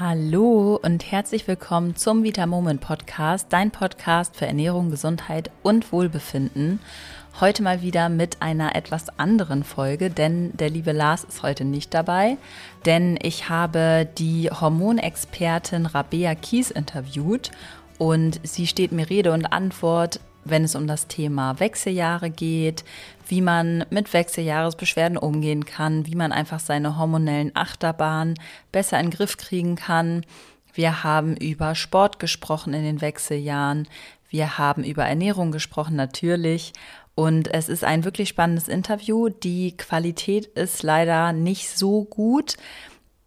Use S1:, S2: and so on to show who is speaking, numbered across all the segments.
S1: Hallo und herzlich willkommen zum Vita Moment Podcast, dein Podcast für Ernährung, Gesundheit und Wohlbefinden. Heute mal wieder mit einer etwas anderen Folge, denn der liebe Lars ist heute nicht dabei, denn ich habe die Hormonexpertin Rabea Kies interviewt und sie steht mir Rede und Antwort, wenn es um das Thema Wechseljahre geht, wie man mit Wechseljahresbeschwerden umgehen kann, wie man einfach seine hormonellen Achterbahnen besser in den Griff kriegen kann. Wir haben über Sport gesprochen in den Wechseljahren. Wir haben über Ernährung gesprochen, natürlich. Und es ist ein wirklich spannendes Interview. Die Qualität ist leider nicht so gut.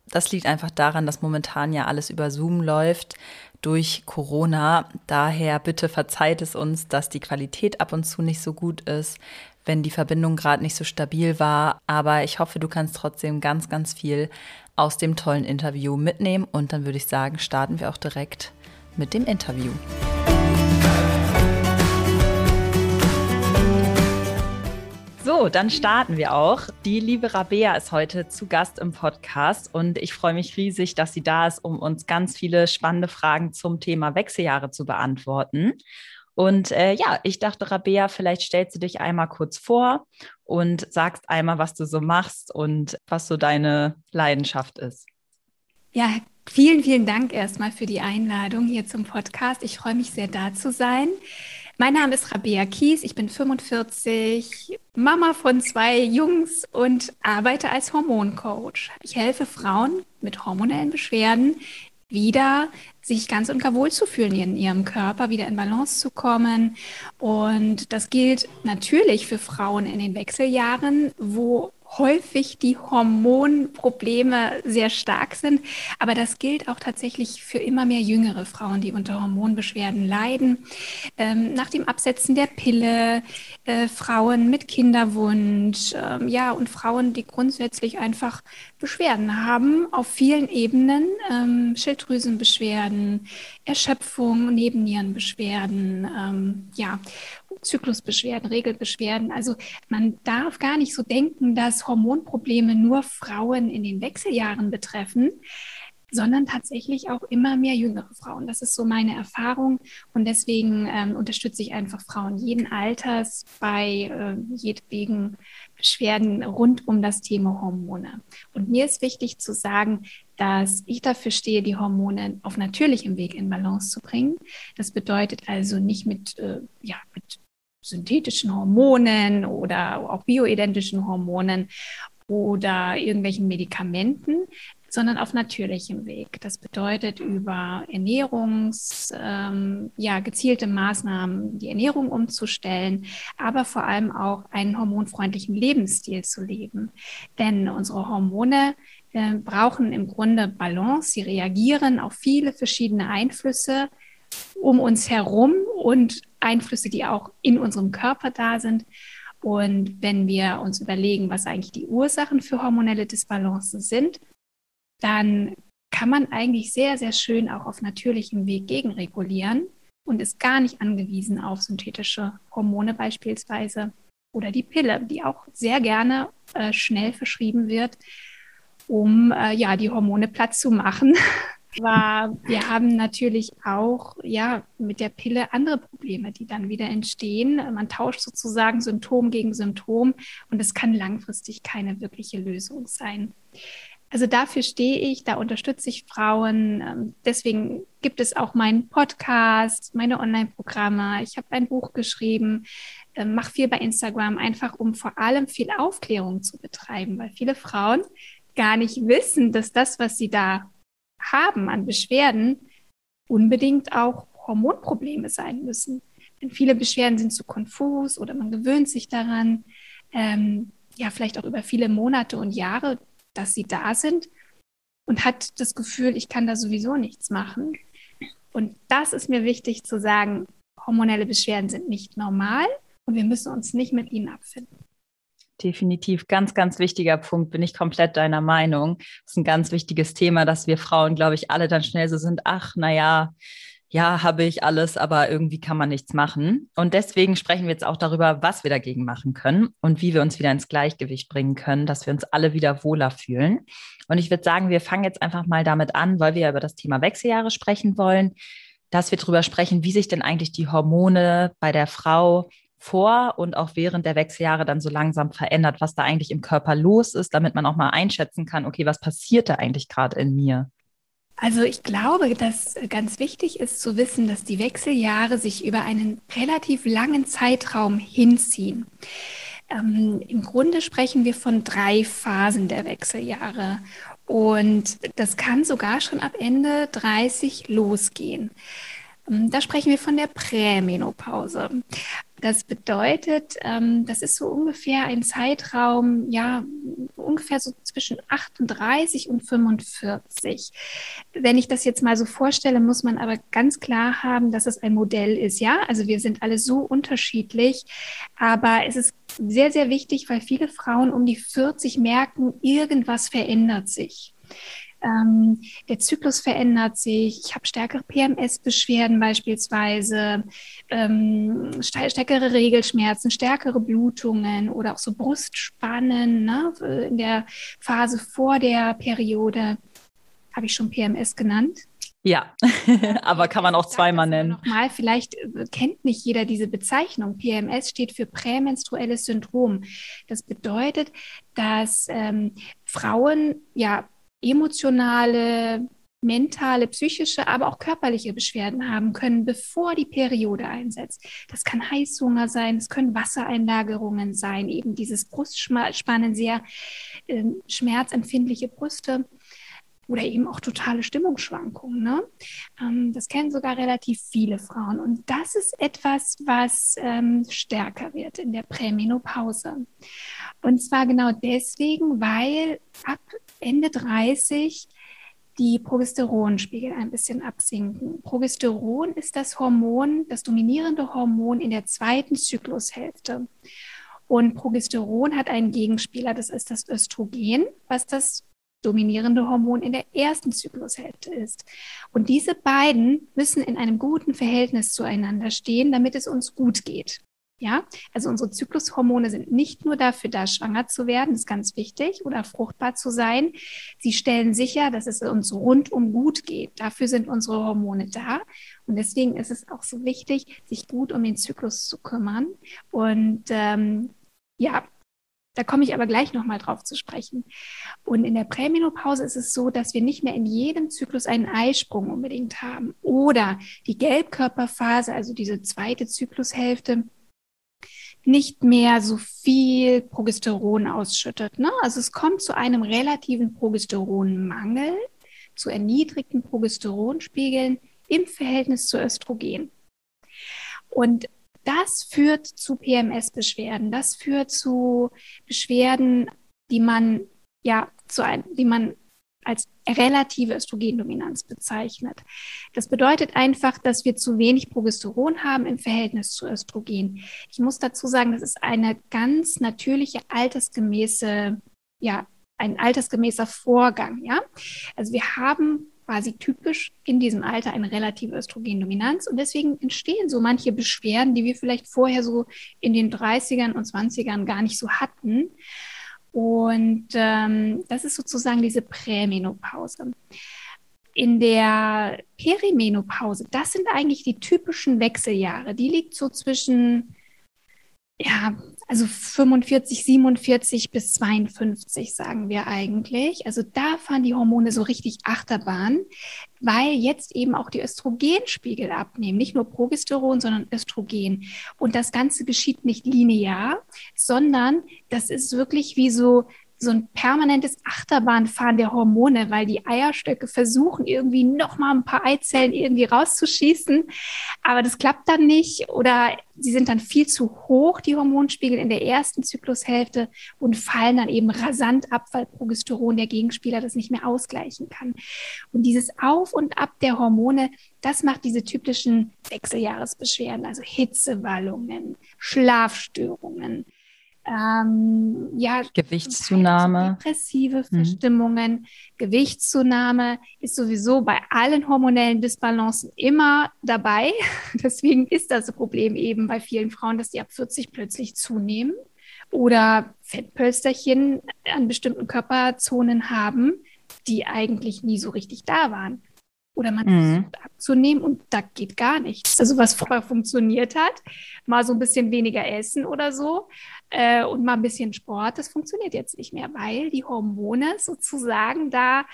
S1: Das liegt einfach daran, dass momentan ja alles über Zoom läuft durch Corona. Daher bitte verzeiht es uns, dass die Qualität ab und zu nicht so gut ist, wenn die Verbindung gerade nicht so stabil war. Aber ich hoffe, du kannst trotzdem ganz, ganz viel aus dem tollen Interview mitnehmen. Und dann würde ich sagen, starten wir auch direkt mit dem Interview. So, dann starten wir auch. Die liebe Rabea ist heute zu Gast im Podcast und ich freue mich riesig, dass sie da ist, um uns ganz viele spannende Fragen zum Thema Wechseljahre zu beantworten. Und äh, ja, ich dachte, Rabea, vielleicht stellst du dich einmal kurz vor und sagst einmal, was du so machst und was so deine Leidenschaft ist.
S2: Ja, vielen, vielen Dank erstmal für die Einladung hier zum Podcast. Ich freue mich sehr, da zu sein. Mein Name ist Rabea Kies, ich bin 45, Mama von zwei Jungs und arbeite als Hormoncoach. Ich helfe Frauen mit hormonellen Beschwerden wieder sich ganz und gar wohl zu fühlen in ihrem Körper, wieder in Balance zu kommen. Und das gilt natürlich für Frauen in den Wechseljahren, wo häufig die Hormonprobleme sehr stark sind. Aber das gilt auch tatsächlich für immer mehr jüngere Frauen, die unter Hormonbeschwerden leiden. Ähm, nach dem Absetzen der Pille, äh, Frauen mit Kinderwunsch, ähm, ja, und Frauen, die grundsätzlich einfach Beschwerden haben auf vielen Ebenen, ähm, Schilddrüsenbeschwerden, Erschöpfung, Nebennierenbeschwerden, ähm, ja, Zyklusbeschwerden, Regelbeschwerden. Also man darf gar nicht so denken, dass Hormonprobleme nur Frauen in den Wechseljahren betreffen, sondern tatsächlich auch immer mehr jüngere Frauen. Das ist so meine Erfahrung und deswegen ähm, unterstütze ich einfach Frauen jeden Alters bei äh, jedwegen Beschwerden rund um das Thema Hormone. Und mir ist wichtig zu sagen, dass ich dafür stehe, die Hormone auf natürlichem Weg in Balance zu bringen. Das bedeutet also nicht mit, äh, ja, mit synthetischen Hormonen oder auch bioidentischen Hormonen oder irgendwelchen Medikamenten, sondern auf natürlichem Weg. Das bedeutet über Ernährungs, ähm, ja, gezielte Maßnahmen, die Ernährung umzustellen, aber vor allem auch einen hormonfreundlichen Lebensstil zu leben. Denn unsere Hormone äh, brauchen im Grunde Balance. Sie reagieren auf viele verschiedene Einflüsse um uns herum und Einflüsse, die auch in unserem Körper da sind. Und wenn wir uns überlegen, was eigentlich die Ursachen für hormonelle Disbalancen sind, dann kann man eigentlich sehr, sehr schön auch auf natürlichem Weg gegenregulieren und ist gar nicht angewiesen auf synthetische Hormone beispielsweise oder die Pille, die auch sehr gerne äh, schnell verschrieben wird, um äh, ja die Hormone platt zu machen war, wir haben natürlich auch ja mit der Pille andere Probleme, die dann wieder entstehen. Man tauscht sozusagen Symptom gegen Symptom und es kann langfristig keine wirkliche Lösung sein. Also dafür stehe ich, da unterstütze ich Frauen. Ähm, deswegen gibt es auch meinen Podcast, meine Online-Programme. Ich habe ein Buch geschrieben, ähm, mache viel bei Instagram, einfach um vor allem viel Aufklärung zu betreiben, weil viele Frauen gar nicht wissen, dass das, was sie da haben an Beschwerden, unbedingt auch Hormonprobleme sein müssen. Denn viele Beschwerden sind zu konfus oder man gewöhnt sich daran, ähm, ja, vielleicht auch über viele Monate und Jahre, dass sie da sind und hat das Gefühl, ich kann da sowieso nichts machen. Und das ist mir wichtig zu sagen, hormonelle Beschwerden sind nicht normal und wir müssen uns nicht mit ihnen abfinden.
S1: Definitiv, ganz, ganz wichtiger Punkt, bin ich komplett deiner Meinung. Das ist ein ganz wichtiges Thema, dass wir Frauen, glaube ich, alle dann schnell so sind, ach, naja, ja, habe ich alles, aber irgendwie kann man nichts machen. Und deswegen sprechen wir jetzt auch darüber, was wir dagegen machen können und wie wir uns wieder ins Gleichgewicht bringen können, dass wir uns alle wieder wohler fühlen. Und ich würde sagen, wir fangen jetzt einfach mal damit an, weil wir ja über das Thema Wechseljahre sprechen wollen, dass wir darüber sprechen, wie sich denn eigentlich die Hormone bei der Frau vor und auch während der Wechseljahre dann so langsam verändert, was da eigentlich im Körper los ist, damit man auch mal einschätzen kann, okay, was passiert da eigentlich gerade in mir?
S2: Also ich glaube, dass ganz wichtig ist zu wissen, dass die Wechseljahre sich über einen relativ langen Zeitraum hinziehen. Ähm, Im Grunde sprechen wir von drei Phasen der Wechseljahre. Und das kann sogar schon ab Ende 30 losgehen. Ähm, da sprechen wir von der Prämenopause. Das bedeutet, ähm, das ist so ungefähr ein Zeitraum, ja, ungefähr so zwischen 38 und 45. Wenn ich das jetzt mal so vorstelle, muss man aber ganz klar haben, dass es ein Modell ist, ja. Also wir sind alle so unterschiedlich, aber es ist sehr, sehr wichtig, weil viele Frauen um die 40 merken, irgendwas verändert sich. Ähm, der Zyklus verändert sich, ich habe stärkere PMS-Beschwerden beispielsweise, ähm, stärkere Regelschmerzen, stärkere Blutungen oder auch so Brustspannen ne, in der Phase vor der Periode. Habe ich schon PMS genannt?
S1: Ja, aber kann man auch zweimal nennen.
S2: Nochmal, vielleicht äh, kennt nicht jeder diese Bezeichnung. PMS steht für prämenstruelles Syndrom. Das bedeutet, dass ähm, Frauen ja emotionale, mentale, psychische, aber auch körperliche Beschwerden haben können, bevor die Periode einsetzt. Das kann Heißhunger sein, es können Wassereinlagerungen sein, eben dieses Brustspannen, sehr äh, schmerzempfindliche Brüste oder eben auch totale Stimmungsschwankungen. Ne? Ähm, das kennen sogar relativ viele Frauen. Und das ist etwas, was ähm, stärker wird in der Prämenopause. Und zwar genau deswegen, weil ab Ende 30 die Progesteronspiegel ein bisschen absinken. Progesteron ist das Hormon, das dominierende Hormon in der zweiten Zyklushälfte. Und Progesteron hat einen Gegenspieler, das ist das Östrogen, was das dominierende Hormon in der ersten Zyklushälfte ist. Und diese beiden müssen in einem guten Verhältnis zueinander stehen, damit es uns gut geht. Ja, also unsere Zyklushormone sind nicht nur dafür da, schwanger zu werden, ist ganz wichtig, oder fruchtbar zu sein. Sie stellen sicher, dass es uns rundum gut geht. Dafür sind unsere Hormone da. Und deswegen ist es auch so wichtig, sich gut um den Zyklus zu kümmern. Und ähm, ja, da komme ich aber gleich nochmal drauf zu sprechen. Und in der Prämenopause ist es so, dass wir nicht mehr in jedem Zyklus einen Eisprung unbedingt haben. Oder die Gelbkörperphase, also diese zweite Zyklushälfte, nicht mehr so viel Progesteron ausschüttet. Ne? Also es kommt zu einem relativen Progesteronmangel, zu erniedrigten Progesteronspiegeln im Verhältnis zu Östrogen. Und das führt zu PMS-Beschwerden. Das führt zu Beschwerden, die man ja zu ein, die man als relative Östrogendominanz bezeichnet. Das bedeutet einfach, dass wir zu wenig Progesteron haben im Verhältnis zu Östrogen. Ich muss dazu sagen, das ist eine ganz natürliche altersgemäße, ja, ein altersgemäßer Vorgang, ja. Also wir haben quasi typisch in diesem Alter eine relative Östrogendominanz und deswegen entstehen so manche Beschwerden, die wir vielleicht vorher so in den 30ern und 20ern gar nicht so hatten. Und ähm, das ist sozusagen diese Prämenopause. In der Perimenopause, das sind eigentlich die typischen Wechseljahre. Die liegt so zwischen ja, also 45, 47 bis 52 sagen wir eigentlich. Also da fahren die Hormone so richtig Achterbahn, weil jetzt eben auch die Östrogenspiegel abnehmen, nicht nur Progesteron, sondern Östrogen. Und das Ganze geschieht nicht linear, sondern das ist wirklich wie so so ein permanentes Achterbahnfahren der Hormone, weil die Eierstöcke versuchen irgendwie noch mal ein paar Eizellen irgendwie rauszuschießen, aber das klappt dann nicht oder sie sind dann viel zu hoch, die Hormonspiegel in der ersten Zyklushälfte und fallen dann eben rasant ab, weil Progesteron, der Gegenspieler, das nicht mehr ausgleichen kann. Und dieses Auf und Ab der Hormone, das macht diese typischen Wechseljahresbeschwerden, also Hitzewallungen, Schlafstörungen, ähm, ja,
S1: Gewichtszunahme,
S2: depressive mhm. Verstimmungen, mhm. Gewichtszunahme ist sowieso bei allen hormonellen Disbalancen immer dabei. Deswegen ist das Problem eben bei vielen Frauen, dass die ab 40 plötzlich zunehmen oder Fettpölsterchen an bestimmten Körperzonen haben, die eigentlich nie so richtig da waren oder man mhm. versucht abzunehmen und da geht gar nichts. Also was vorher funktioniert hat, mal so ein bisschen weniger essen oder so äh, und mal ein bisschen Sport, das funktioniert jetzt nicht mehr, weil die Hormone sozusagen da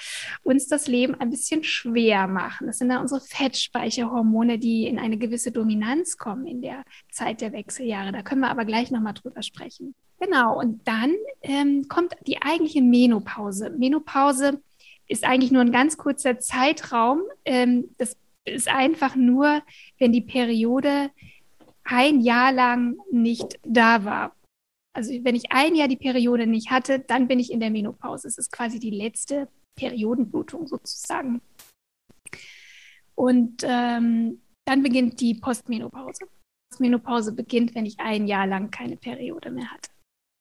S2: uns das Leben ein bisschen schwer machen. Das sind dann unsere Fettspeicherhormone, die in eine gewisse Dominanz kommen in der Zeit der Wechseljahre. Da können wir aber gleich nochmal drüber sprechen. Genau, und dann ähm, kommt die eigentliche Menopause. Menopause ist eigentlich nur ein ganz kurzer Zeitraum. Ähm, das ist einfach nur, wenn die Periode ein Jahr lang nicht da war. Also wenn ich ein Jahr die Periode nicht hatte, dann bin ich in der Menopause. Es ist quasi die letzte Periodenblutung sozusagen. Und ähm, dann beginnt die Postmenopause. Postmenopause beginnt, wenn ich ein Jahr lang keine Periode mehr hatte.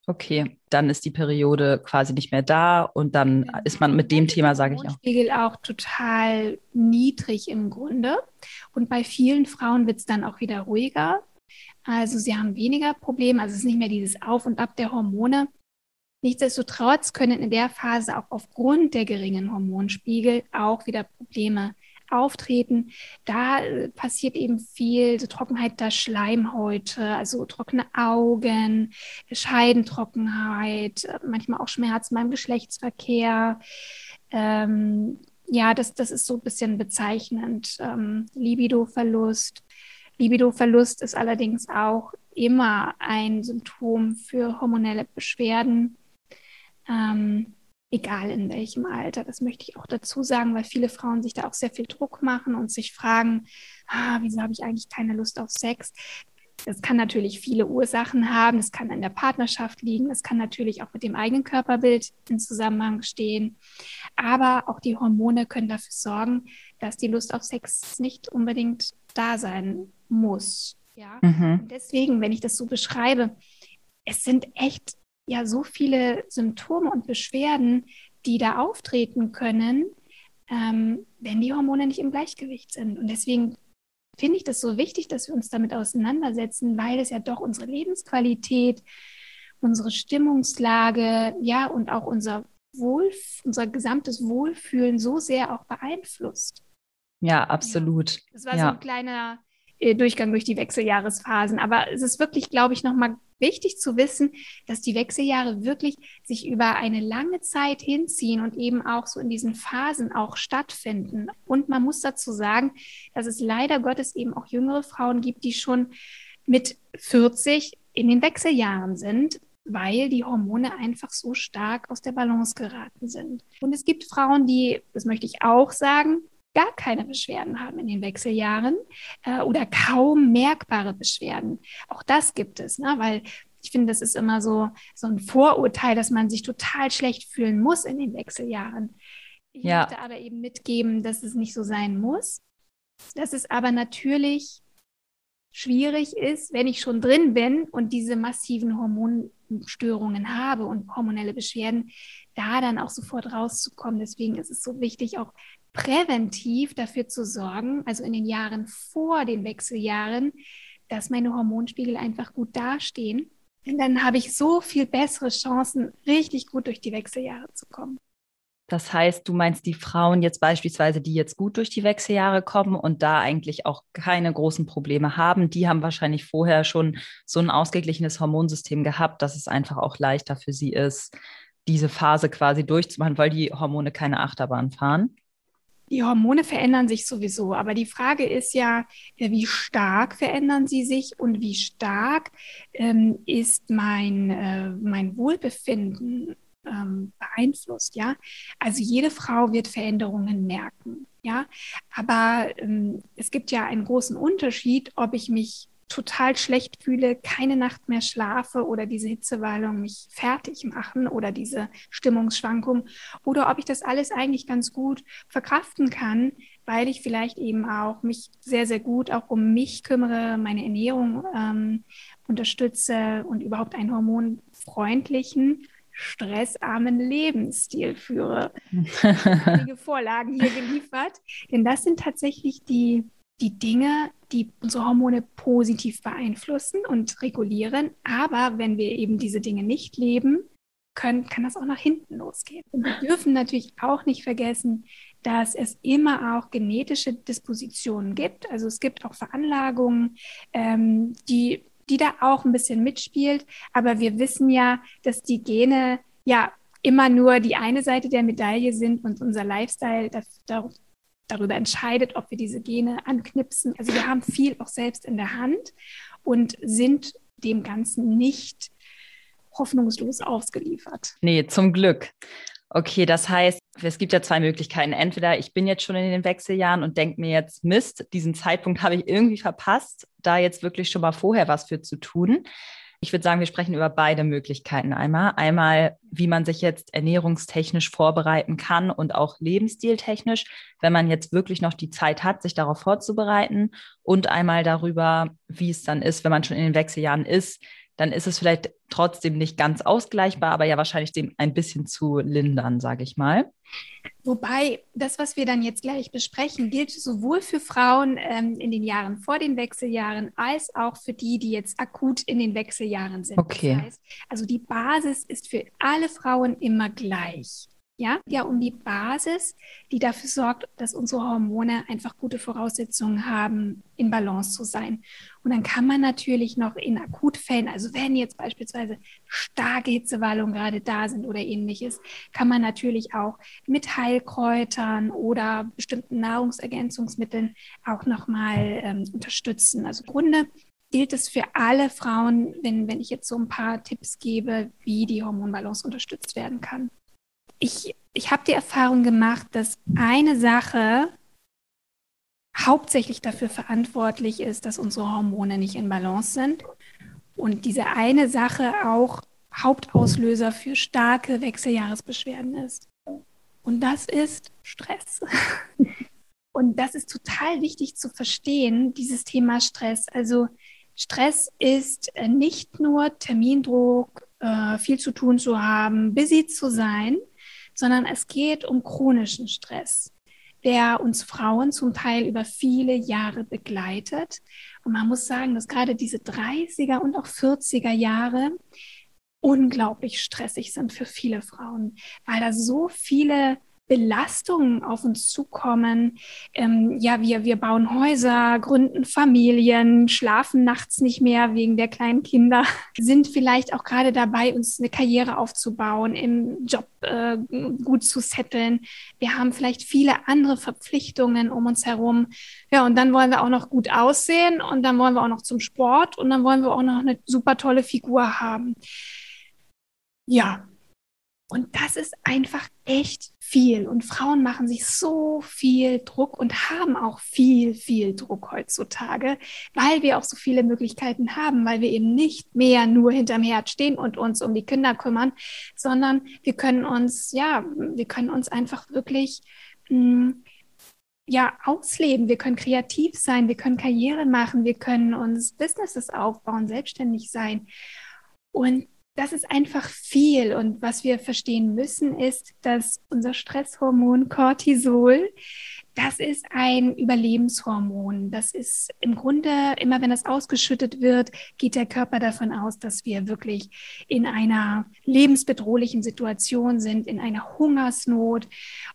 S1: Okay, dann ist die Periode quasi nicht mehr da und dann genau. ist man mit dem Thema, sage ich auch.
S2: Spiegel auch total niedrig im Grunde. Und bei vielen Frauen wird es dann auch wieder ruhiger. Also sie haben weniger Probleme, also es ist nicht mehr dieses Auf und Ab der Hormone. Nichtsdestotrotz können in der Phase auch aufgrund der geringen Hormonspiegel auch wieder Probleme auftreten. Da äh, passiert eben viel so Trockenheit der Schleimhäute, also trockene Augen, Scheidentrockenheit, äh, manchmal auch Schmerzen beim Geschlechtsverkehr. Ähm, ja, das, das ist so ein bisschen bezeichnend. Ähm, Libidoverlust. Libidoverlust ist allerdings auch immer ein Symptom für hormonelle Beschwerden. Ähm, egal in welchem Alter. Das möchte ich auch dazu sagen, weil viele Frauen sich da auch sehr viel Druck machen und sich fragen, ah, wieso habe ich eigentlich keine Lust auf Sex? Das kann natürlich viele Ursachen haben. Das kann an der Partnerschaft liegen. Das kann natürlich auch mit dem eigenen Körperbild in Zusammenhang stehen. Aber auch die Hormone können dafür sorgen, dass die Lust auf Sex nicht unbedingt da sein muss. Ja? Mhm. deswegen, wenn ich das so beschreibe, es sind echt ja so viele Symptome und Beschwerden, die da auftreten können, ähm, wenn die Hormone nicht im Gleichgewicht sind. Und deswegen finde ich das so wichtig, dass wir uns damit auseinandersetzen, weil es ja doch unsere Lebensqualität, unsere Stimmungslage, ja, und auch unser Wohl, unser gesamtes Wohlfühlen so sehr auch beeinflusst.
S1: Ja, absolut. Ja.
S2: Das war
S1: ja.
S2: so ein kleiner Durchgang durch die Wechseljahresphasen. Aber es ist wirklich, glaube ich, nochmal wichtig zu wissen, dass die Wechseljahre wirklich sich über eine lange Zeit hinziehen und eben auch so in diesen Phasen auch stattfinden. Und man muss dazu sagen, dass es leider Gottes eben auch jüngere Frauen gibt, die schon mit 40 in den Wechseljahren sind, weil die Hormone einfach so stark aus der Balance geraten sind. Und es gibt Frauen, die, das möchte ich auch sagen, gar keine Beschwerden haben in den Wechseljahren äh, oder kaum merkbare Beschwerden. Auch das gibt es, ne? weil ich finde, das ist immer so, so ein Vorurteil, dass man sich total schlecht fühlen muss in den Wechseljahren. Ich ja. möchte aber eben mitgeben, dass es nicht so sein muss. Dass es aber natürlich schwierig ist, wenn ich schon drin bin und diese massiven Hormonstörungen habe und hormonelle Beschwerden, da dann auch sofort rauszukommen. Deswegen ist es so wichtig, auch präventiv dafür zu sorgen, also in den Jahren vor den Wechseljahren, dass meine Hormonspiegel einfach gut dastehen. Denn dann habe ich so viel bessere Chancen, richtig gut durch die Wechseljahre zu kommen.
S1: Das heißt, du meinst die Frauen jetzt beispielsweise, die jetzt gut durch die Wechseljahre kommen und da eigentlich auch keine großen Probleme haben, die haben wahrscheinlich vorher schon so ein ausgeglichenes Hormonsystem gehabt, dass es einfach auch leichter für sie ist, diese Phase quasi durchzumachen, weil die Hormone keine Achterbahn fahren.
S2: Die Hormone verändern sich sowieso, aber die Frage ist ja, wie stark verändern sie sich und wie stark ähm, ist mein, äh, mein Wohlbefinden ähm, beeinflusst, ja. Also jede Frau wird Veränderungen merken, ja. Aber ähm, es gibt ja einen großen Unterschied, ob ich mich total schlecht fühle, keine Nacht mehr schlafe oder diese Hitzewallung mich fertig machen oder diese Stimmungsschwankung oder ob ich das alles eigentlich ganz gut verkraften kann, weil ich vielleicht eben auch mich sehr, sehr gut auch um mich kümmere, meine Ernährung ähm, unterstütze und überhaupt einen hormonfreundlichen stressarmen Lebensstil führe. Einige Vorlagen hier geliefert, denn das sind tatsächlich die die Dinge, die unsere Hormone positiv beeinflussen und regulieren. Aber wenn wir eben diese Dinge nicht leben, können, kann das auch nach hinten losgehen. Und wir dürfen natürlich auch nicht vergessen, dass es immer auch genetische Dispositionen gibt. Also es gibt auch Veranlagungen, ähm, die, die da auch ein bisschen mitspielt. Aber wir wissen ja, dass die Gene ja immer nur die eine Seite der Medaille sind und unser Lifestyle darüber entscheidet, ob wir diese Gene anknipsen. Also wir haben viel auch selbst in der Hand und sind dem Ganzen nicht hoffnungslos ausgeliefert.
S1: Nee, zum Glück. Okay, das heißt, es gibt ja zwei Möglichkeiten. Entweder ich bin jetzt schon in den Wechseljahren und denke mir jetzt, Mist, diesen Zeitpunkt habe ich irgendwie verpasst, da jetzt wirklich schon mal vorher was für zu tun. Ich würde sagen, wir sprechen über beide Möglichkeiten einmal. Einmal, wie man sich jetzt ernährungstechnisch vorbereiten kann und auch lebensstiltechnisch, wenn man jetzt wirklich noch die Zeit hat, sich darauf vorzubereiten. Und einmal darüber, wie es dann ist, wenn man schon in den Wechseljahren ist, dann ist es vielleicht trotzdem nicht ganz ausgleichbar, aber ja wahrscheinlich dem ein bisschen zu lindern, sage ich mal.
S2: Wobei das, was wir dann jetzt gleich besprechen, gilt sowohl für Frauen ähm, in den Jahren vor den Wechseljahren als auch für die, die jetzt akut in den Wechseljahren sind.
S1: Okay.
S2: Das heißt, also die Basis ist für alle Frauen immer gleich ja, ja um die Basis, die dafür sorgt, dass unsere Hormone einfach gute Voraussetzungen haben, in Balance zu sein. Und dann kann man natürlich noch in Akutfällen, also wenn jetzt beispielsweise starke Hitzewallungen gerade da sind oder ähnliches, kann man natürlich auch mit Heilkräutern oder bestimmten Nahrungsergänzungsmitteln auch nochmal ähm, unterstützen. Also im Grunde gilt es für alle Frauen, wenn, wenn ich jetzt so ein paar Tipps gebe, wie die Hormonbalance unterstützt werden kann ich, ich habe die Erfahrung gemacht, dass eine Sache hauptsächlich dafür verantwortlich ist, dass unsere Hormone nicht in Balance sind. Und diese eine Sache auch Hauptauslöser für starke Wechseljahresbeschwerden ist. Und das ist Stress. Und das ist total wichtig zu verstehen, dieses Thema Stress. Also Stress ist äh, nicht nur Termindruck, äh, viel zu tun zu haben, busy zu sein, sondern es geht um chronischen Stress, der uns Frauen zum Teil über viele Jahre begleitet. Und man muss sagen, dass gerade diese 30er und auch 40er Jahre unglaublich stressig sind für viele Frauen, weil da so viele Belastungen auf uns zukommen. Ähm, ja, wir, wir bauen Häuser, gründen Familien, schlafen nachts nicht mehr wegen der kleinen Kinder, sind vielleicht auch gerade dabei, uns eine Karriere aufzubauen, im Job äh, gut zu setteln. Wir haben vielleicht viele andere Verpflichtungen um uns herum. Ja, und dann wollen wir auch noch gut aussehen und dann wollen wir auch noch zum Sport und dann wollen wir auch noch eine super tolle Figur haben. Ja, und das ist einfach echt viel. Und Frauen machen sich so viel Druck und haben auch viel, viel Druck heutzutage, weil wir auch so viele Möglichkeiten haben, weil wir eben nicht mehr nur hinterm Herd stehen und uns um die Kinder kümmern, sondern wir können uns, ja, wir können uns einfach wirklich, mh, hm, ja, ausleben. Wir können kreativ sein, wir können Karriere machen, wir können uns Businesses aufbauen, selbstständig sein. Und das ist einfach viel. Und was wir verstehen müssen, ist, dass unser Stresshormon Cortisol, das ist ein Überlebenshormon. Das ist im Grunde, immer wenn das ausgeschüttet wird, geht der Körper davon aus, dass wir wirklich in einer lebensbedrohlichen Situation sind, in einer Hungersnot.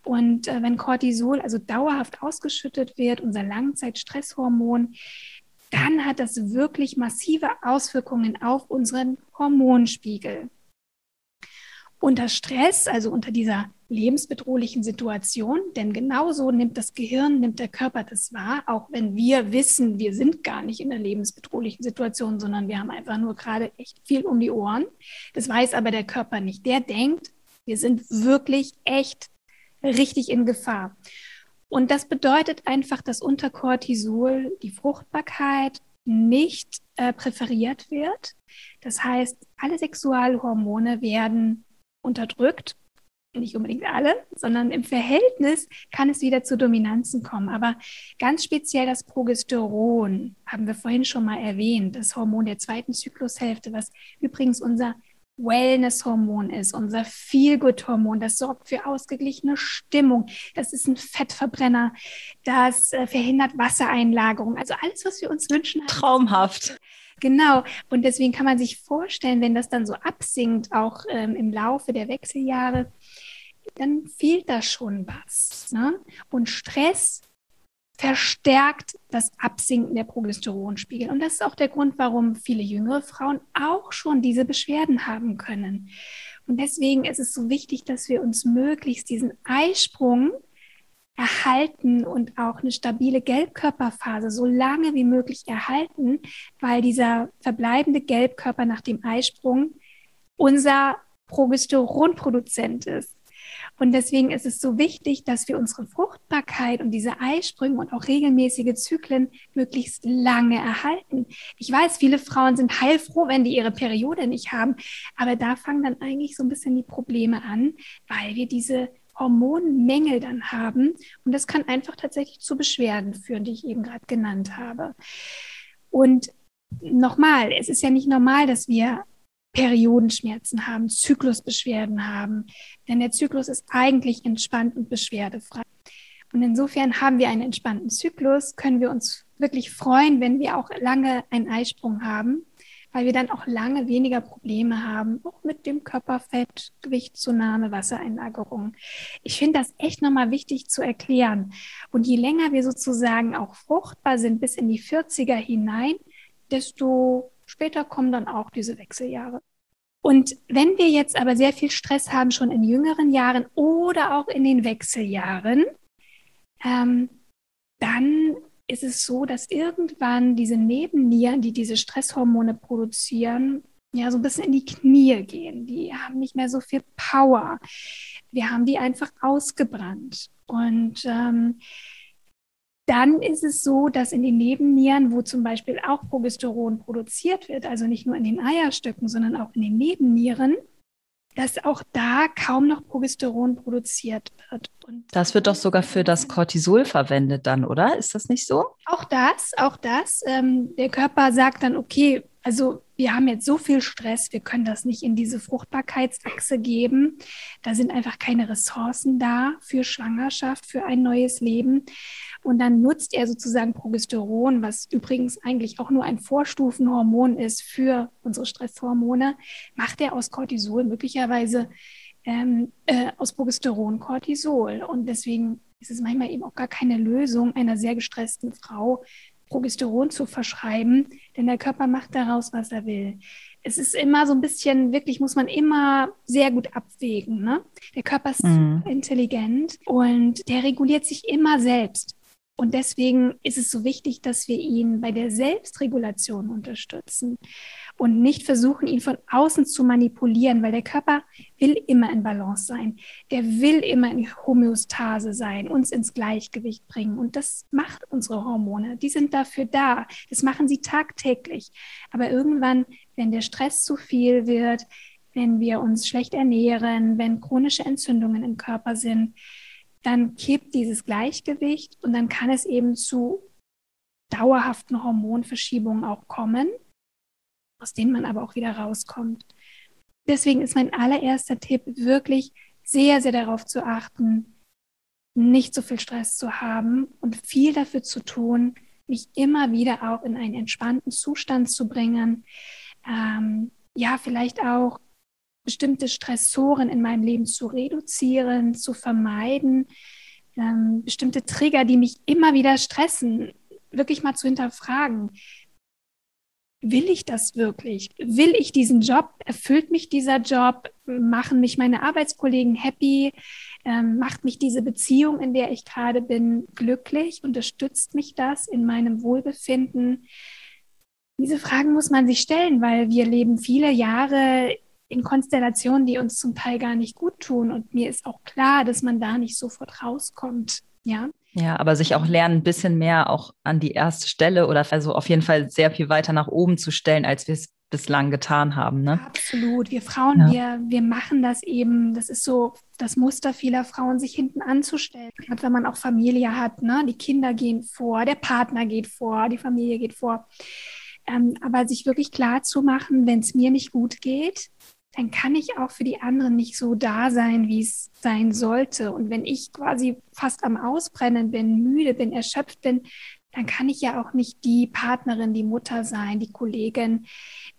S2: Und äh, wenn Cortisol also dauerhaft ausgeschüttet wird, unser Langzeitstresshormon, dann hat das wirklich massive Auswirkungen auf unseren Hormonspiegel. Unter Stress, also unter dieser lebensbedrohlichen Situation, denn genauso nimmt das Gehirn, nimmt der Körper das wahr, auch wenn wir wissen, wir sind gar nicht in der lebensbedrohlichen Situation, sondern wir haben einfach nur gerade echt viel um die Ohren. Das weiß aber der Körper nicht. Der denkt, wir sind wirklich echt richtig in Gefahr. Und das bedeutet einfach, dass unter Cortisol die Fruchtbarkeit nicht äh, präferiert wird. Das heißt, alle Sexualhormone werden unterdrückt. Nicht unbedingt alle, sondern im Verhältnis kann es wieder zu Dominanzen kommen. Aber ganz speziell das Progesteron haben wir vorhin schon mal erwähnt, das Hormon der zweiten Zyklushälfte, was übrigens unser Wellness-Hormon ist, unser Feel-Good-Hormon. Das sorgt für ausgeglichene Stimmung. Das ist ein Fettverbrenner. Das äh, verhindert Wassereinlagerung. Also alles, was wir uns wünschen.
S1: Traumhaft.
S2: Genau. Und deswegen kann man sich vorstellen, wenn das dann so absinkt, auch ähm, im Laufe der Wechseljahre, dann fehlt da schon was. Ne? Und Stress verstärkt das Absinken der Progesteronspiegel. Und das ist auch der Grund, warum viele jüngere Frauen auch schon diese Beschwerden haben können. Und deswegen ist es so wichtig, dass wir uns möglichst diesen Eisprung erhalten und auch eine stabile Gelbkörperphase so lange wie möglich erhalten, weil dieser verbleibende Gelbkörper nach dem Eisprung unser Progesteronproduzent ist. Und deswegen ist es so wichtig, dass wir unsere Fruchtbarkeit und diese Eisprünge und auch regelmäßige Zyklen möglichst lange erhalten. Ich weiß, viele Frauen sind heilfroh, wenn die ihre Periode nicht haben, aber da fangen dann eigentlich so ein bisschen die Probleme an, weil wir diese Hormonmängel dann haben. Und das kann einfach tatsächlich zu Beschwerden führen, die ich eben gerade genannt habe. Und nochmal, es ist ja nicht normal, dass wir Periodenschmerzen haben, Zyklusbeschwerden haben. Denn der Zyklus ist eigentlich entspannt und beschwerdefrei. Und insofern haben wir einen entspannten Zyklus, können wir uns wirklich freuen, wenn wir auch lange einen Eisprung haben, weil wir dann auch lange weniger Probleme haben, auch mit dem Körperfett, Gewichtszunahme, Wassereinlagerung. Ich finde das echt nochmal wichtig zu erklären. Und je länger wir sozusagen auch fruchtbar sind, bis in die 40er hinein, desto Später kommen dann auch diese Wechseljahre. Und wenn wir jetzt aber sehr viel Stress haben, schon in jüngeren Jahren oder auch in den Wechseljahren, ähm, dann ist es so, dass irgendwann diese Nebennieren, die diese Stresshormone produzieren, ja, so ein bisschen in die Knie gehen. Die haben nicht mehr so viel Power. Wir haben die einfach ausgebrannt. Und ähm, dann ist es so, dass in den Nebennieren, wo zum Beispiel auch Progesteron produziert wird, also nicht nur in den Eierstöcken, sondern auch in den Nebennieren, dass auch da kaum noch Progesteron produziert wird.
S1: Und das wird doch sogar für das Cortisol verwendet dann, oder? Ist das nicht so?
S2: Auch das, auch das. Ähm, der Körper sagt dann, okay, also wir haben jetzt so viel Stress, wir können das nicht in diese Fruchtbarkeitsachse geben. Da sind einfach keine Ressourcen da für Schwangerschaft, für ein neues Leben. Und dann nutzt er sozusagen Progesteron, was übrigens eigentlich auch nur ein Vorstufenhormon ist für unsere Stresshormone, macht er aus Cortisol möglicherweise ähm, äh, aus Progesteron Cortisol. Und deswegen ist es manchmal eben auch gar keine Lösung einer sehr gestressten Frau, Progesteron zu verschreiben, denn der Körper macht daraus, was er will. Es ist immer so ein bisschen, wirklich muss man immer sehr gut abwägen. Ne? Der Körper ist mhm. intelligent und der reguliert sich immer selbst. Und deswegen ist es so wichtig, dass wir ihn bei der Selbstregulation unterstützen und nicht versuchen, ihn von außen zu manipulieren, weil der Körper will immer in Balance sein. Der will immer in Homöostase sein, uns ins Gleichgewicht bringen. Und das macht unsere Hormone. Die sind dafür da. Das machen sie tagtäglich. Aber irgendwann, wenn der Stress zu viel wird, wenn wir uns schlecht ernähren, wenn chronische Entzündungen im Körper sind, dann kippt dieses Gleichgewicht und dann kann es eben zu dauerhaften Hormonverschiebungen auch kommen, aus denen man aber auch wieder rauskommt. Deswegen ist mein allererster Tipp wirklich sehr, sehr darauf zu achten, nicht so viel Stress zu haben und viel dafür zu tun, mich immer wieder auch in einen entspannten Zustand zu bringen. Ähm, ja, vielleicht auch bestimmte Stressoren in meinem Leben zu reduzieren, zu vermeiden, ähm, bestimmte Trigger, die mich immer wieder stressen, wirklich mal zu hinterfragen. Will ich das wirklich? Will ich diesen Job? Erfüllt mich dieser Job? Machen mich meine Arbeitskollegen happy? Ähm, macht mich diese Beziehung, in der ich gerade bin, glücklich? Unterstützt mich das in meinem Wohlbefinden? Diese Fragen muss man sich stellen, weil wir leben viele Jahre in Konstellationen, die uns zum Teil gar nicht gut tun. Und mir ist auch klar, dass man da nicht sofort rauskommt. Ja.
S1: Ja, aber sich auch lernen, ein bisschen mehr auch an die erste Stelle oder also auf jeden Fall sehr viel weiter nach oben zu stellen, als wir es bislang getan haben. Ne?
S2: Absolut. Wir Frauen, ja. wir, wir machen das eben. Das ist so das Muster vieler Frauen, sich hinten anzustellen. Gerade wenn man auch Familie hat, ne? die Kinder gehen vor, der Partner geht vor, die Familie geht vor. Ähm, aber sich wirklich klar zu machen, wenn es mir nicht gut geht, dann kann ich auch für die anderen nicht so da sein, wie es sein sollte. Und wenn ich quasi fast am Ausbrennen bin, müde bin, erschöpft bin, dann kann ich ja auch nicht die Partnerin, die Mutter sein, die Kollegin,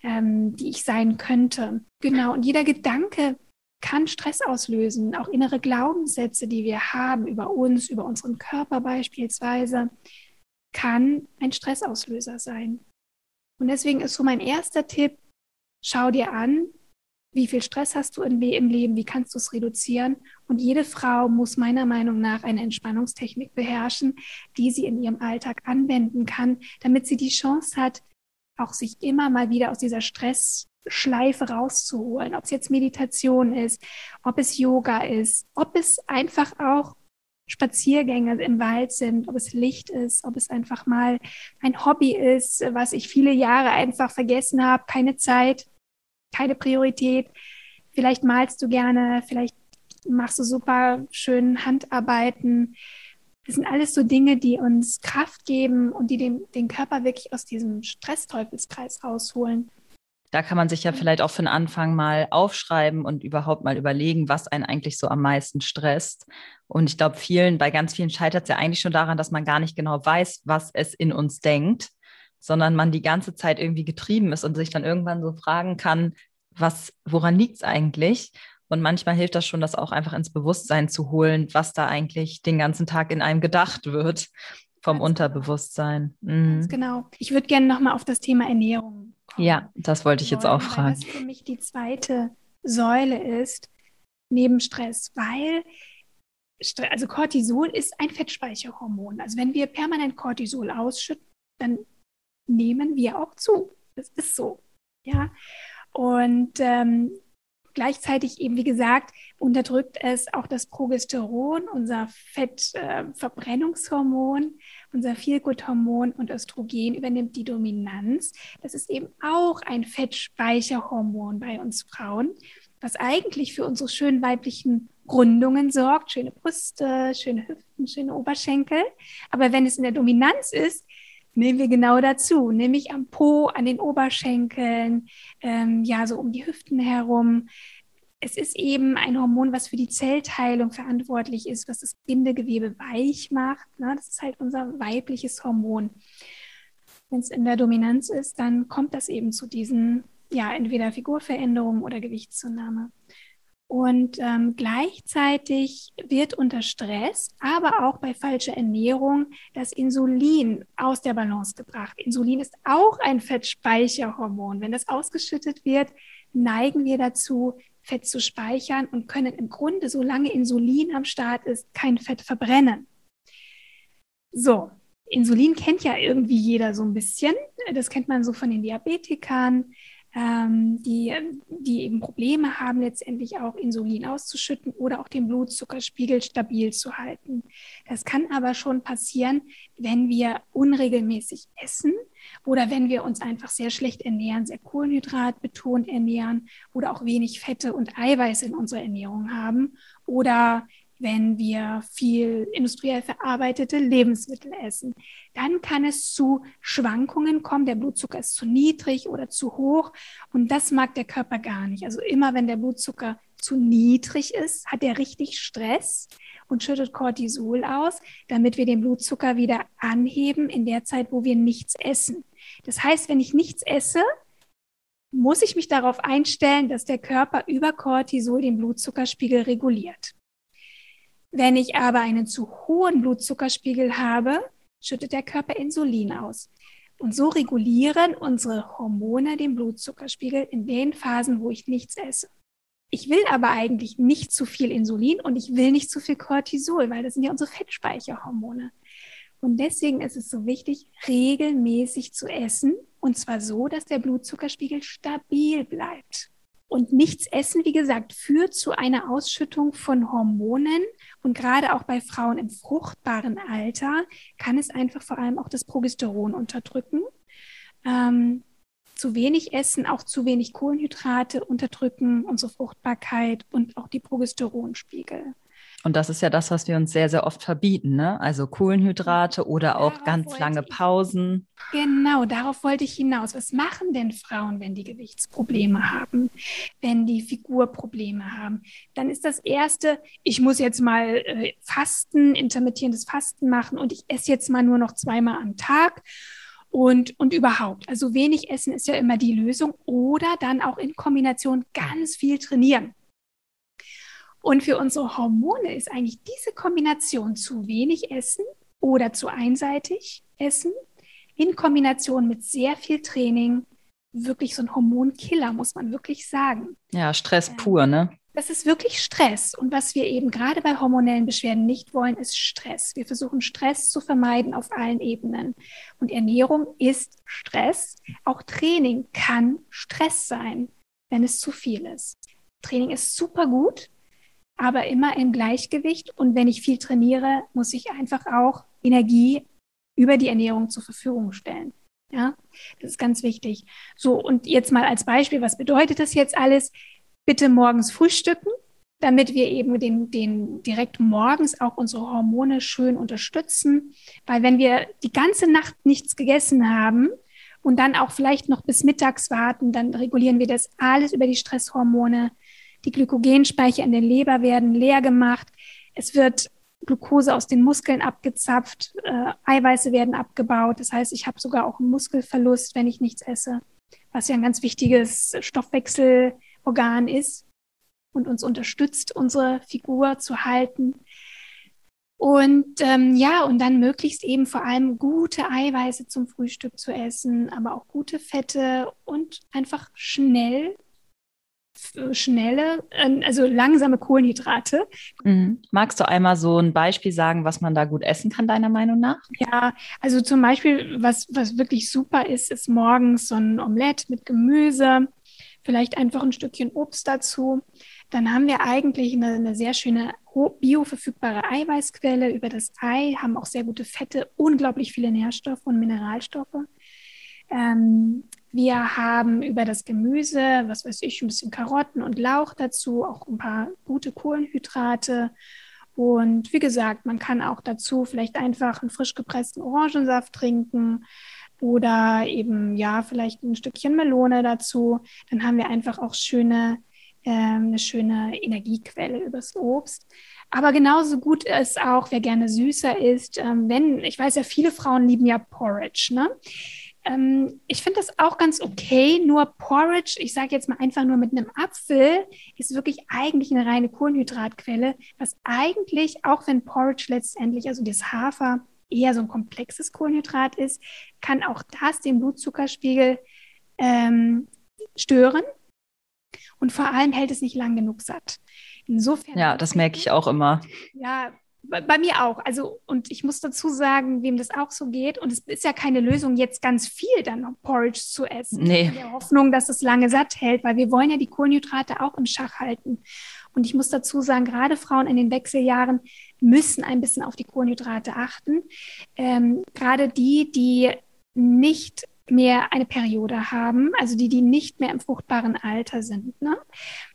S2: ähm, die ich sein könnte. Genau, und jeder Gedanke kann Stress auslösen, auch innere Glaubenssätze, die wir haben über uns, über unseren Körper beispielsweise, kann ein Stressauslöser sein. Und deswegen ist so mein erster Tipp, schau dir an, wie viel Stress hast du im Leben, wie kannst du es reduzieren. Und jede Frau muss meiner Meinung nach eine Entspannungstechnik beherrschen, die sie in ihrem Alltag anwenden kann, damit sie die Chance hat, auch sich immer mal wieder aus dieser Stressschleife rauszuholen. Ob es jetzt Meditation ist, ob es Yoga ist, ob es einfach auch Spaziergänge im Wald sind, ob es Licht ist, ob es einfach mal ein Hobby ist, was ich viele Jahre einfach vergessen habe, keine Zeit, keine Priorität. Vielleicht malst du gerne, vielleicht machst du super schön Handarbeiten. Das sind alles so Dinge, die uns Kraft geben und die den, den Körper wirklich aus diesem Stressteufelskreis rausholen.
S1: Da kann man sich ja vielleicht auch für den Anfang mal aufschreiben und überhaupt mal überlegen, was einen eigentlich so am meisten stresst. Und ich glaube, vielen, bei ganz vielen scheitert es ja eigentlich schon daran, dass man gar nicht genau weiß, was es in uns denkt, sondern man die ganze Zeit irgendwie getrieben ist und sich dann irgendwann so fragen kann, was, woran liegt es eigentlich? Und manchmal hilft das schon, das auch einfach ins Bewusstsein zu holen, was da eigentlich den ganzen Tag in einem gedacht wird vom Ganz Unterbewusstsein.
S2: Mhm. Ganz genau. Ich würde gerne nochmal auf das Thema Ernährung
S1: kommen. Ja, das wollte ich jetzt auch fragen.
S2: Was für mich die zweite Säule ist, neben Stress, weil also Cortisol ist ein Fettspeicherhormon. Also wenn wir permanent Cortisol ausschütten, dann nehmen wir auch zu. Das ist so. Ja. Und ähm, Gleichzeitig eben, wie gesagt, unterdrückt es auch das Progesteron, unser Fettverbrennungshormon, äh, unser Feelgood-Hormon und Östrogen übernimmt die Dominanz. Das ist eben auch ein Fettspeicherhormon bei uns Frauen, was eigentlich für unsere schönen weiblichen Rundungen sorgt, schöne Brüste, schöne Hüften, schöne Oberschenkel. Aber wenn es in der Dominanz ist, nehmen wir genau dazu, nämlich am Po, an den Oberschenkeln, ähm, ja, so um die Hüften herum. Es ist eben ein Hormon, was für die Zellteilung verantwortlich ist, was das Bindegewebe weich macht. Ne? Das ist halt unser weibliches Hormon. Wenn es in der Dominanz ist, dann kommt das eben zu diesen, ja, entweder Figurveränderungen oder Gewichtszunahme. Und ähm, gleichzeitig wird unter Stress, aber auch bei falscher Ernährung, das Insulin aus der Balance gebracht. Insulin ist auch ein Fettspeicherhormon. Wenn das ausgeschüttet wird, neigen wir dazu, Fett zu speichern und können im Grunde, solange Insulin am Start ist, kein Fett verbrennen. So, Insulin kennt ja irgendwie jeder so ein bisschen. Das kennt man so von den Diabetikern die, die eben Probleme haben, letztendlich auch Insulin auszuschütten oder auch den Blutzuckerspiegel stabil zu halten. Das kann aber schon passieren, wenn wir unregelmäßig essen oder wenn wir uns einfach sehr schlecht ernähren, sehr kohlenhydratbetont ernähren oder auch wenig Fette und Eiweiß in unserer Ernährung haben oder wenn wir viel industriell verarbeitete Lebensmittel essen. Dann kann es zu Schwankungen kommen. Der Blutzucker ist zu niedrig oder zu hoch und das mag der Körper gar nicht. Also immer wenn der Blutzucker zu niedrig ist, hat er richtig Stress und schüttet Cortisol aus, damit wir den Blutzucker wieder anheben in der Zeit, wo wir nichts essen. Das heißt, wenn ich nichts esse, muss ich mich darauf einstellen, dass der Körper über Cortisol den Blutzuckerspiegel reguliert. Wenn ich aber einen zu hohen Blutzuckerspiegel habe, schüttet der Körper Insulin aus. Und so regulieren unsere Hormone den Blutzuckerspiegel in den Phasen, wo ich nichts esse. Ich will aber eigentlich nicht zu viel Insulin und ich will nicht zu viel Cortisol, weil das sind ja unsere Fettspeicherhormone. Und deswegen ist es so wichtig, regelmäßig zu essen und zwar so, dass der Blutzuckerspiegel stabil bleibt. Und nichts essen, wie gesagt, führt zu einer Ausschüttung von Hormonen. Und gerade auch bei Frauen im fruchtbaren Alter kann es einfach vor allem auch das Progesteron unterdrücken. Ähm, zu wenig Essen, auch zu wenig Kohlenhydrate unterdrücken unsere Fruchtbarkeit und auch die Progesteronspiegel.
S1: Und das ist ja das, was wir uns sehr, sehr oft verbieten, ne? Also Kohlenhydrate oder auch darauf ganz lange Pausen.
S2: Genau, darauf wollte ich hinaus. Was machen denn Frauen, wenn die Gewichtsprobleme haben, wenn die Figurprobleme haben? Dann ist das erste, ich muss jetzt mal äh, Fasten, intermittierendes Fasten machen und ich esse jetzt mal nur noch zweimal am Tag. Und, und überhaupt, also wenig essen ist ja immer die Lösung oder dann auch in Kombination ganz viel trainieren. Und für unsere Hormone ist eigentlich diese Kombination zu wenig Essen oder zu einseitig Essen in Kombination mit sehr viel Training wirklich so ein Hormonkiller, muss man wirklich sagen.
S1: Ja, Stress ähm, pur, ne?
S2: Das ist wirklich Stress. Und was wir eben gerade bei hormonellen Beschwerden nicht wollen, ist Stress. Wir versuchen Stress zu vermeiden auf allen Ebenen. Und Ernährung ist Stress. Auch Training kann Stress sein, wenn es zu viel ist. Training ist super gut, aber immer im Gleichgewicht. Und wenn ich viel trainiere, muss ich einfach auch Energie über die Ernährung zur Verfügung stellen. Ja, das ist ganz wichtig. So, und jetzt mal als Beispiel, was bedeutet das jetzt alles? Bitte morgens frühstücken, damit wir eben den, den direkt morgens auch unsere Hormone schön unterstützen. Weil wenn wir die ganze Nacht nichts gegessen haben und dann auch vielleicht noch bis mittags warten, dann regulieren wir das alles über die Stresshormone. Die Glykogenspeicher in der Leber werden leer gemacht. Es wird Glucose aus den Muskeln abgezapft. Äh, Eiweiße werden abgebaut. Das heißt, ich habe sogar auch einen Muskelverlust, wenn ich nichts esse, was ja ein ganz wichtiges Stoffwechselorgan ist und uns unterstützt, unsere Figur zu halten. Und ähm, ja, und dann möglichst eben vor allem gute Eiweiße zum Frühstück zu essen, aber auch gute Fette und einfach schnell schnelle, ähm, also langsame Kohlenhydrate.
S1: Mhm. Magst du einmal so ein Beispiel sagen, was man da gut essen kann, deiner Meinung nach?
S2: Ja, also zum Beispiel, was, was wirklich super ist, ist morgens so ein Omelett mit Gemüse, vielleicht einfach ein Stückchen Obst dazu. Dann haben wir eigentlich eine, eine sehr schöne bioverfügbare Eiweißquelle über das Ei, haben auch sehr gute Fette, unglaublich viele Nährstoffe und Mineralstoffe. Ähm, wir haben über das Gemüse, was weiß ich, ein bisschen Karotten und Lauch dazu, auch ein paar gute Kohlenhydrate. Und wie gesagt, man kann auch dazu vielleicht einfach einen frisch gepressten Orangensaft trinken oder eben, ja, vielleicht ein Stückchen Melone dazu. Dann haben wir einfach auch schöne, äh, eine schöne Energiequelle übers Obst. Aber genauso gut ist auch, wer gerne süßer ist, ähm, wenn, ich weiß ja, viele Frauen lieben ja Porridge, ne? Ähm, ich finde das auch ganz okay, nur Porridge, ich sage jetzt mal einfach nur mit einem Apfel, ist wirklich eigentlich eine reine Kohlenhydratquelle, was eigentlich, auch wenn Porridge letztendlich, also das Hafer, eher so ein komplexes Kohlenhydrat ist, kann auch das den Blutzuckerspiegel ähm, stören. Und vor allem hält es nicht lang genug satt.
S1: Insofern. Ja, das merke ich auch immer.
S2: Ja, bei, mir auch. Also, und ich muss dazu sagen, wem das auch so geht, und es ist ja keine Lösung, jetzt ganz viel dann noch Porridge zu essen.
S1: Nee.
S2: In der Hoffnung, dass es lange satt hält, weil wir wollen ja die Kohlenhydrate auch im Schach halten. Und ich muss dazu sagen, gerade Frauen in den Wechseljahren müssen ein bisschen auf die Kohlenhydrate achten. Ähm, gerade die, die nicht mehr eine Periode haben, also die, die nicht mehr im fruchtbaren Alter sind, ne?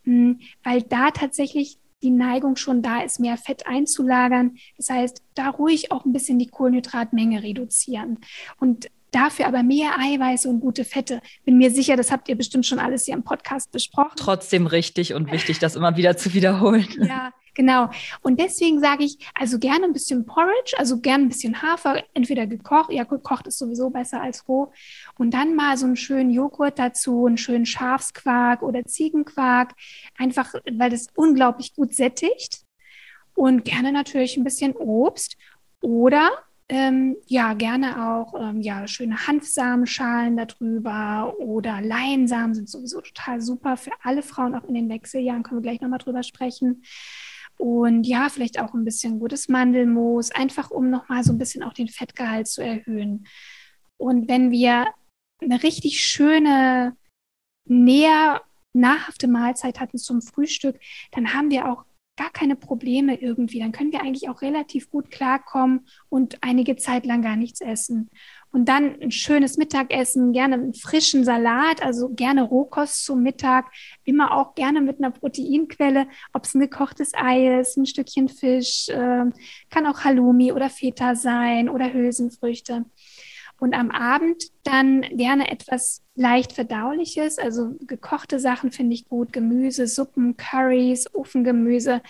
S2: Hm, weil da tatsächlich die Neigung schon da ist, mehr Fett einzulagern. Das heißt, da ruhig auch ein bisschen die Kohlenhydratmenge reduzieren. Und dafür aber mehr Eiweiße und gute Fette. Bin mir sicher, das habt ihr bestimmt schon alles hier im Podcast besprochen.
S1: Trotzdem richtig und wichtig, das immer wieder zu wiederholen.
S2: Ja, Genau. Und deswegen sage ich, also gerne ein bisschen Porridge, also gerne ein bisschen Hafer, entweder gekocht, ja, gekocht ist sowieso besser als roh. Und dann mal so einen schönen Joghurt dazu, einen schönen Schafsquark oder Ziegenquark, einfach, weil das unglaublich gut sättigt. Und gerne natürlich ein bisschen Obst oder ähm, ja, gerne auch ähm, ja, schöne Hanfsamenschalen darüber oder Leinsamen sind sowieso total super für alle Frauen, auch in den Wechseljahren, können wir gleich nochmal drüber sprechen. Und ja, vielleicht auch ein bisschen gutes Mandelmoos, einfach um nochmal so ein bisschen auch den Fettgehalt zu erhöhen. Und wenn wir eine richtig schöne Nähr, nahrhafte Mahlzeit hatten zum Frühstück, dann haben wir auch gar keine Probleme irgendwie. Dann können wir eigentlich auch relativ gut klarkommen und einige Zeit lang gar nichts essen. Und dann ein schönes Mittagessen, gerne einen frischen Salat, also gerne Rohkost zum Mittag, immer auch gerne mit einer Proteinquelle, ob es ein gekochtes Ei ist, ein Stückchen Fisch, äh, kann auch Halloumi oder Feta sein oder Hülsenfrüchte. Und am Abend dann gerne etwas leicht verdauliches, also gekochte Sachen finde ich gut, Gemüse, Suppen, Curries, Ofengemüse,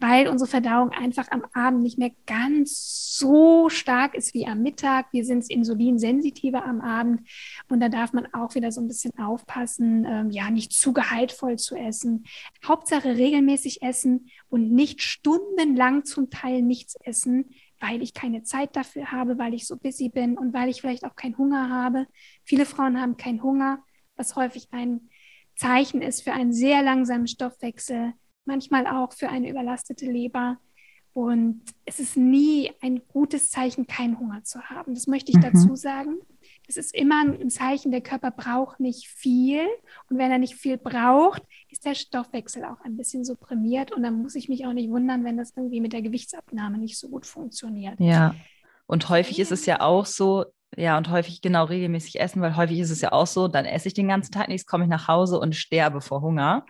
S2: weil unsere Verdauung einfach am Abend nicht mehr ganz so stark ist wie am Mittag. Wir sind insulinsensitiver am Abend und da darf man auch wieder so ein bisschen aufpassen, ähm, ja, nicht zu gehaltvoll zu essen. Hauptsache regelmäßig essen und nicht stundenlang zum Teil nichts essen, weil ich keine Zeit dafür habe, weil ich so busy bin und weil ich vielleicht auch keinen Hunger habe. Viele Frauen haben keinen Hunger, was häufig ein Zeichen ist für einen sehr langsamen Stoffwechsel, manchmal auch für eine überlastete Leber. Und es ist nie ein gutes Zeichen, keinen Hunger zu haben. Das möchte ich mhm. dazu sagen. Es ist immer ein Zeichen, der Körper braucht nicht viel. Und wenn er nicht viel braucht, ist der Stoffwechsel auch ein bisschen supprimiert. Und dann muss ich mich auch nicht wundern, wenn das irgendwie mit der Gewichtsabnahme nicht so gut funktioniert.
S1: Ja. Und häufig ist es ja auch so, ja, und häufig genau regelmäßig essen, weil häufig ist es ja auch so, dann esse ich den ganzen Tag nichts, komme ich nach Hause und sterbe vor Hunger.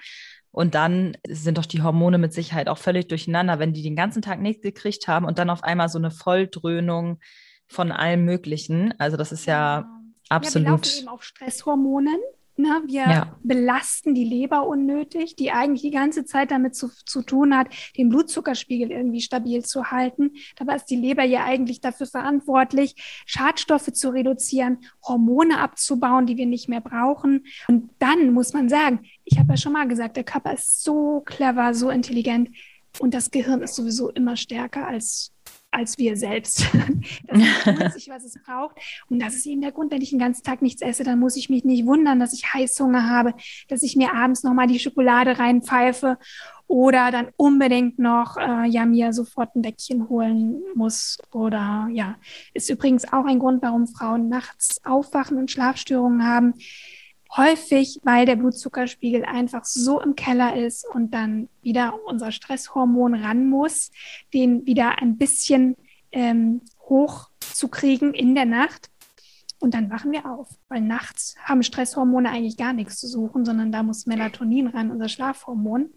S1: Und dann sind doch die Hormone mit Sicherheit auch völlig durcheinander, wenn die den ganzen Tag nichts gekriegt haben und dann auf einmal so eine Volldröhnung von allem Möglichen. Also das ist ja, ja absolut. Ja, wir
S2: laufen eben auf Stresshormonen. Ne? Wir ja. belasten die Leber unnötig, die eigentlich die ganze Zeit damit zu, zu tun hat, den Blutzuckerspiegel irgendwie stabil zu halten. Dabei ist die Leber ja eigentlich dafür verantwortlich, Schadstoffe zu reduzieren, Hormone abzubauen, die wir nicht mehr brauchen. Und dann muss man sagen, ich habe ja schon mal gesagt, der Körper ist so clever, so intelligent und das Gehirn ist sowieso immer stärker als als wir selbst. das sich, was es braucht. Und das ist eben der Grund, wenn ich den ganzen Tag nichts esse, dann muss ich mich nicht wundern, dass ich Heißhunger habe, dass ich mir abends nochmal die Schokolade reinpfeife oder dann unbedingt noch äh, ja mir sofort ein Deckchen holen muss. Oder ja, ist übrigens auch ein Grund, warum Frauen nachts aufwachen und Schlafstörungen haben häufig, weil der Blutzuckerspiegel einfach so im Keller ist und dann wieder unser Stresshormon ran muss, den wieder ein bisschen ähm, hoch zu kriegen in der Nacht. Und dann wachen wir auf, weil nachts haben Stresshormone eigentlich gar nichts zu suchen, sondern da muss Melatonin ran, unser Schlafhormon.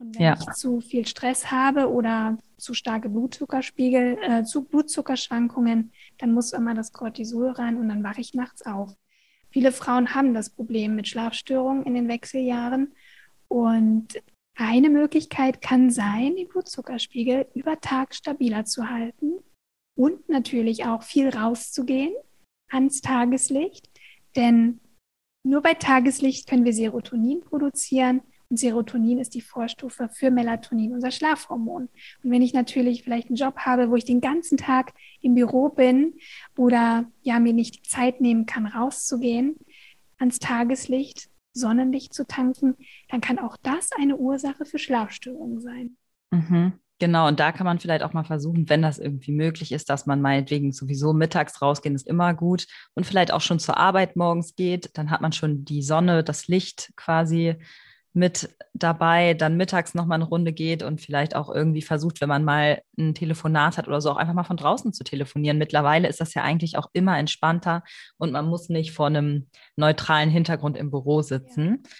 S2: Und wenn ja. ich zu viel Stress habe oder zu starke Blutzuckerspiegel, äh, zu Blutzuckerschwankungen, dann muss immer das Cortisol ran und dann wache ich nachts auf. Viele Frauen haben das Problem mit Schlafstörungen in den Wechseljahren. Und eine Möglichkeit kann sein, den Blutzuckerspiegel über Tag stabiler zu halten und natürlich auch viel rauszugehen ans Tageslicht. Denn nur bei Tageslicht können wir Serotonin produzieren und Serotonin ist die Vorstufe für Melatonin, unser Schlafhormon. Und wenn ich natürlich vielleicht einen Job habe, wo ich den ganzen Tag im Büro bin oder ja mir nicht die Zeit nehmen kann, rauszugehen, ans Tageslicht, Sonnenlicht zu tanken, dann kann auch das eine Ursache für Schlafstörungen sein.
S1: Mhm. Genau, und da kann man vielleicht auch mal versuchen, wenn das irgendwie möglich ist, dass man meinetwegen sowieso mittags rausgehen ist immer gut und vielleicht auch schon zur Arbeit morgens geht, dann hat man schon die Sonne, das Licht quasi mit dabei, dann mittags nochmal eine Runde geht und vielleicht auch irgendwie versucht, wenn man mal ein Telefonat hat oder so, auch einfach mal von draußen zu telefonieren. Mittlerweile ist das ja eigentlich auch immer entspannter und man muss nicht vor einem neutralen Hintergrund im Büro sitzen.
S2: Ja.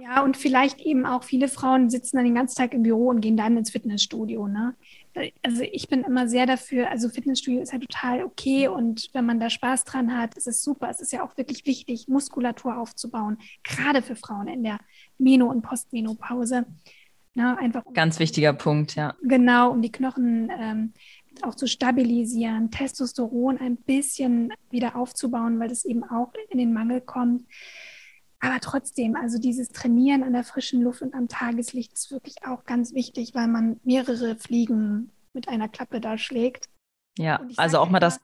S2: Ja, und vielleicht eben auch viele Frauen sitzen dann den ganzen Tag im Büro und gehen dann ins Fitnessstudio. Ne? Also ich bin immer sehr dafür, also Fitnessstudio ist ja total okay und wenn man da Spaß dran hat, ist es super. Es ist ja auch wirklich wichtig, Muskulatur aufzubauen, gerade für Frauen in der Meno- und Postmenopause. Ne? Einfach um,
S1: Ganz wichtiger Punkt, ja.
S2: Genau, um die Knochen ähm, auch zu stabilisieren, Testosteron ein bisschen wieder aufzubauen, weil das eben auch in den Mangel kommt. Aber trotzdem, also dieses Trainieren an der frischen Luft und am Tageslicht ist wirklich auch ganz wichtig, weil man mehrere Fliegen mit einer Klappe da schlägt.
S1: Ja, also auch mal das.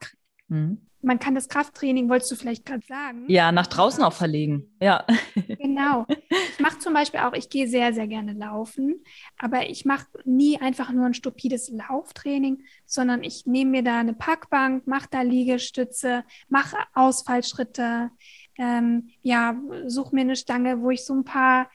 S2: Hm. Man kann das Krafttraining, wolltest du vielleicht gerade sagen?
S1: Ja, nach draußen auch verlegen. Ja.
S2: Genau. Ich mache zum Beispiel auch, ich gehe sehr, sehr gerne laufen, aber ich mache nie einfach nur ein stupides Lauftraining, sondern ich nehme mir da eine Parkbank, mache da Liegestütze, mache Ausfallschritte, ähm, ja, such mir eine Stange, wo ich so ein paar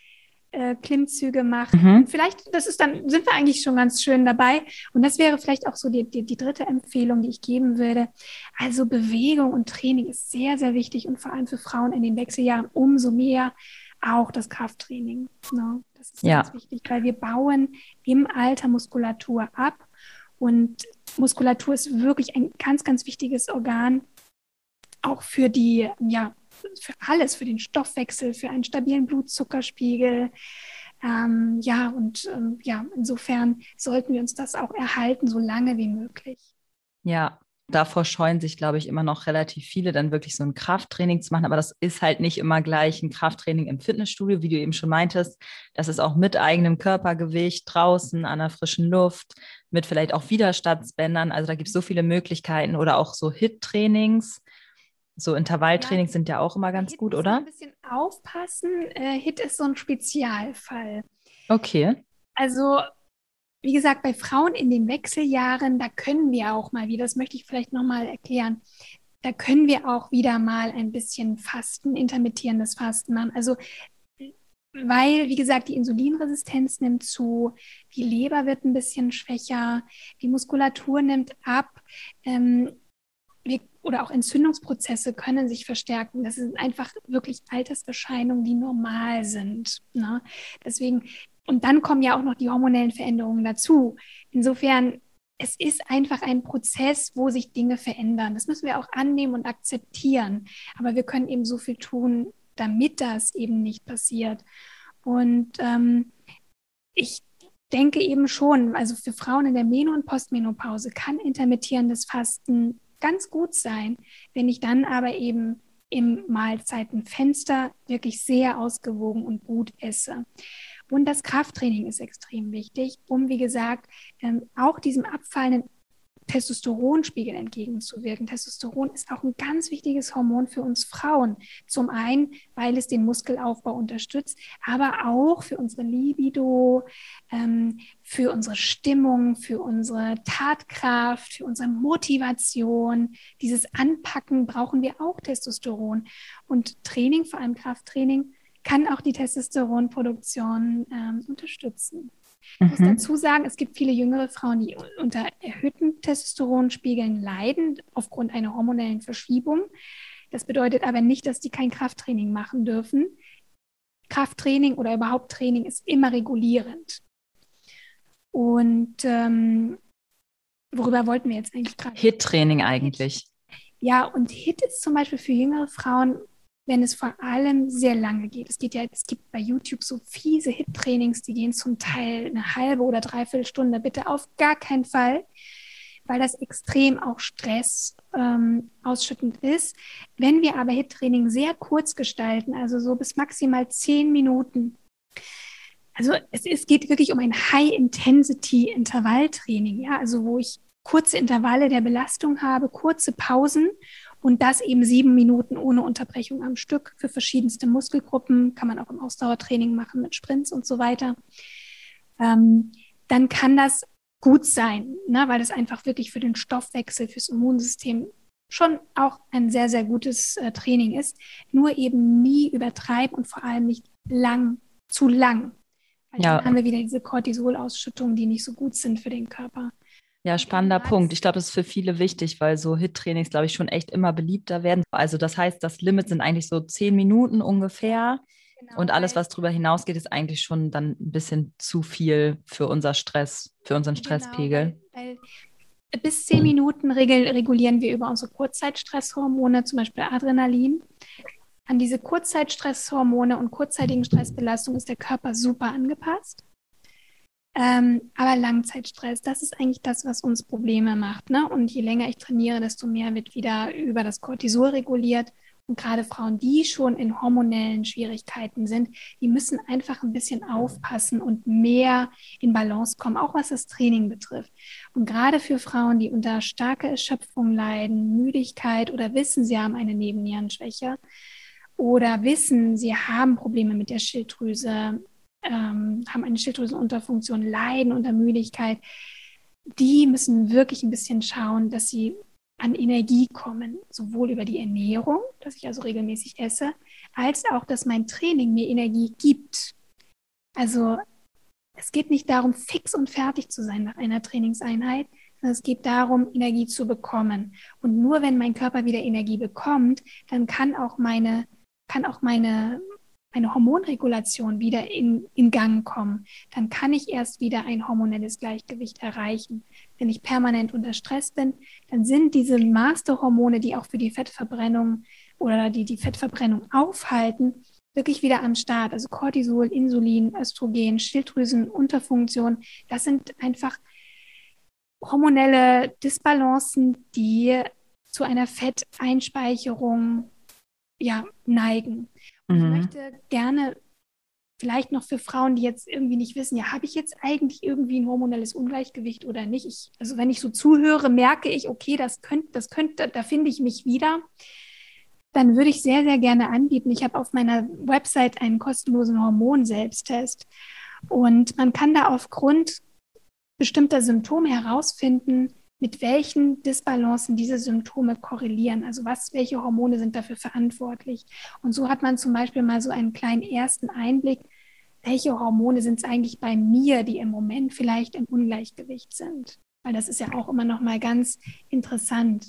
S2: äh, Klimmzüge mache. Mhm. Vielleicht, das ist dann, sind wir eigentlich schon ganz schön dabei. Und das wäre vielleicht auch so die, die, die dritte Empfehlung, die ich geben würde. Also Bewegung und Training ist sehr, sehr wichtig und vor allem für Frauen in den Wechseljahren umso mehr auch das Krafttraining. Ne? Das ist ja. ganz wichtig, weil wir bauen im Alter Muskulatur ab. Und Muskulatur ist wirklich ein ganz, ganz wichtiges Organ, auch für die, ja, für alles, für den Stoffwechsel, für einen stabilen Blutzuckerspiegel. Ähm, ja, und ähm, ja, insofern sollten wir uns das auch erhalten, so lange wie möglich.
S1: Ja, davor scheuen sich, glaube ich, immer noch relativ viele, dann wirklich so ein Krafttraining zu machen. Aber das ist halt nicht immer gleich ein Krafttraining im Fitnessstudio, wie du eben schon meintest. Das ist auch mit eigenem Körpergewicht draußen an der frischen Luft, mit vielleicht auch Widerstandsbändern. Also da gibt es so viele Möglichkeiten oder auch so HIT-Trainings. So Intervalltrainings ja, sind ja auch immer ganz
S2: Hit
S1: gut, oder?
S2: Ein bisschen aufpassen. Äh, HIT ist so ein Spezialfall.
S1: Okay.
S2: Also wie gesagt, bei Frauen in den Wechseljahren, da können wir auch mal wieder, das möchte ich vielleicht nochmal erklären, da können wir auch wieder mal ein bisschen Fasten, intermittierendes Fasten machen. Also weil, wie gesagt, die Insulinresistenz nimmt zu, die Leber wird ein bisschen schwächer, die Muskulatur nimmt ab. Ähm, oder auch Entzündungsprozesse können sich verstärken. Das sind einfach wirklich Alterserscheinungen, die normal sind. Ne? Deswegen und dann kommen ja auch noch die hormonellen Veränderungen dazu. Insofern, es ist einfach ein Prozess, wo sich Dinge verändern. Das müssen wir auch annehmen und akzeptieren. Aber wir können eben so viel tun, damit das eben nicht passiert. Und ähm, ich denke eben schon, also für Frauen in der Meno- und Postmenopause kann intermittierendes Fasten ganz gut sein, wenn ich dann aber eben im Mahlzeitenfenster wirklich sehr ausgewogen und gut esse. Und das Krafttraining ist extrem wichtig, um, wie gesagt, ähm, auch diesem abfallenden Testosteronspiegel entgegenzuwirken. Testosteron ist auch ein ganz wichtiges Hormon für uns Frauen. Zum einen, weil es den Muskelaufbau unterstützt, aber auch für unsere Libido, ähm, für unsere Stimmung, für unsere Tatkraft, für unsere Motivation. Dieses Anpacken brauchen wir auch Testosteron. Und Training, vor allem Krafttraining, kann auch die Testosteronproduktion ähm, unterstützen. Ich muss mhm. dazu sagen, es gibt viele jüngere Frauen, die unter erhöhten Testosteronspiegeln leiden aufgrund einer hormonellen Verschiebung. Das bedeutet aber nicht, dass die kein Krafttraining machen dürfen. Krafttraining oder überhaupt Training ist immer regulierend. Und ähm, worüber wollten wir jetzt eigentlich gerade?
S1: HIT-Training eigentlich.
S2: Ja, und HIT ist zum Beispiel für jüngere Frauen wenn es vor allem sehr lange geht. Es geht ja, es gibt bei YouTube so fiese Hit-Trainings, die gehen zum Teil eine halbe oder dreiviertel Stunde. Bitte auf gar keinen Fall, weil das extrem auch Stress ähm, ausschüttend ist. Wenn wir aber Hit-Training sehr kurz gestalten, also so bis maximal zehn Minuten, also es, es geht wirklich um ein High-Intensity-Intervalltraining, ja, also wo ich kurze Intervalle der Belastung habe, kurze Pausen und das eben sieben Minuten ohne Unterbrechung am Stück für verschiedenste Muskelgruppen. Kann man auch im Ausdauertraining machen mit Sprints und so weiter. Ähm, dann kann das gut sein, ne, weil das einfach wirklich für den Stoffwechsel, fürs Immunsystem schon auch ein sehr, sehr gutes äh, Training ist. Nur eben nie übertreiben und vor allem nicht lang, zu lang. Weil ja. dann haben wir wieder diese Cortisolausschüttungen, die nicht so gut sind für den Körper.
S1: Ja, spannender Punkt. Ich glaube, das ist für viele wichtig, weil so Hit-Trainings, glaube ich, schon echt immer beliebter werden. Also das heißt, das Limit sind eigentlich so zehn Minuten ungefähr. Genau, und alles, was darüber hinausgeht, ist eigentlich schon dann ein bisschen zu viel für unser Stress, für unseren genau, Stresspegel. Weil,
S2: weil bis zehn Minuten regulieren wir über unsere Kurzzeitstresshormone, zum Beispiel Adrenalin. An diese Kurzzeitstresshormone und kurzzeitigen Stressbelastung ist der Körper super angepasst. Ähm, aber Langzeitstress, das ist eigentlich das, was uns Probleme macht. Ne? Und je länger ich trainiere, desto mehr wird wieder über das Cortisol reguliert. Und gerade Frauen, die schon in hormonellen Schwierigkeiten sind, die müssen einfach ein bisschen aufpassen und mehr in Balance kommen, auch was das Training betrifft. Und gerade für Frauen, die unter starker Erschöpfung leiden, Müdigkeit oder wissen, sie haben eine Nebennierenschwäche oder wissen, sie haben Probleme mit der Schilddrüse, ähm, haben eine Schilddrüsenunterfunktion, leiden unter Müdigkeit, die müssen wirklich ein bisschen schauen, dass sie an Energie kommen, sowohl über die Ernährung, dass ich also regelmäßig esse, als auch, dass mein Training mir Energie gibt. Also es geht nicht darum, fix und fertig zu sein nach einer Trainingseinheit, sondern es geht darum, Energie zu bekommen. Und nur wenn mein Körper wieder Energie bekommt, dann kann auch meine, kann auch meine, eine Hormonregulation wieder in, in Gang kommen. Dann kann ich erst wieder ein hormonelles Gleichgewicht erreichen. Wenn ich permanent unter Stress bin, dann sind diese Masterhormone, die auch für die Fettverbrennung oder die die Fettverbrennung aufhalten, wirklich wieder am Start. Also Cortisol, Insulin, Östrogen, Schilddrüsenunterfunktion, das sind einfach hormonelle Disbalancen, die zu einer Fetteinspeicherung ja, neigen. Mhm. ich möchte gerne vielleicht noch für Frauen, die jetzt irgendwie nicht wissen, ja, habe ich jetzt eigentlich irgendwie ein hormonelles Ungleichgewicht oder nicht? Ich, also wenn ich so zuhöre, merke ich, okay, das könnte, das könnte, da finde ich mich wieder dann würde ich sehr, sehr gerne anbieten. Ich habe auf meiner Website einen kostenlosen Hormonselbsttest und man kann da aufgrund bestimmter Symptome herausfinden, mit welchen Disbalancen diese Symptome korrelieren. Also was, welche Hormone sind dafür verantwortlich? Und so hat man zum Beispiel mal so einen kleinen ersten Einblick, welche Hormone sind es eigentlich bei mir, die im Moment vielleicht im Ungleichgewicht sind. Weil das ist ja auch immer noch mal ganz interessant.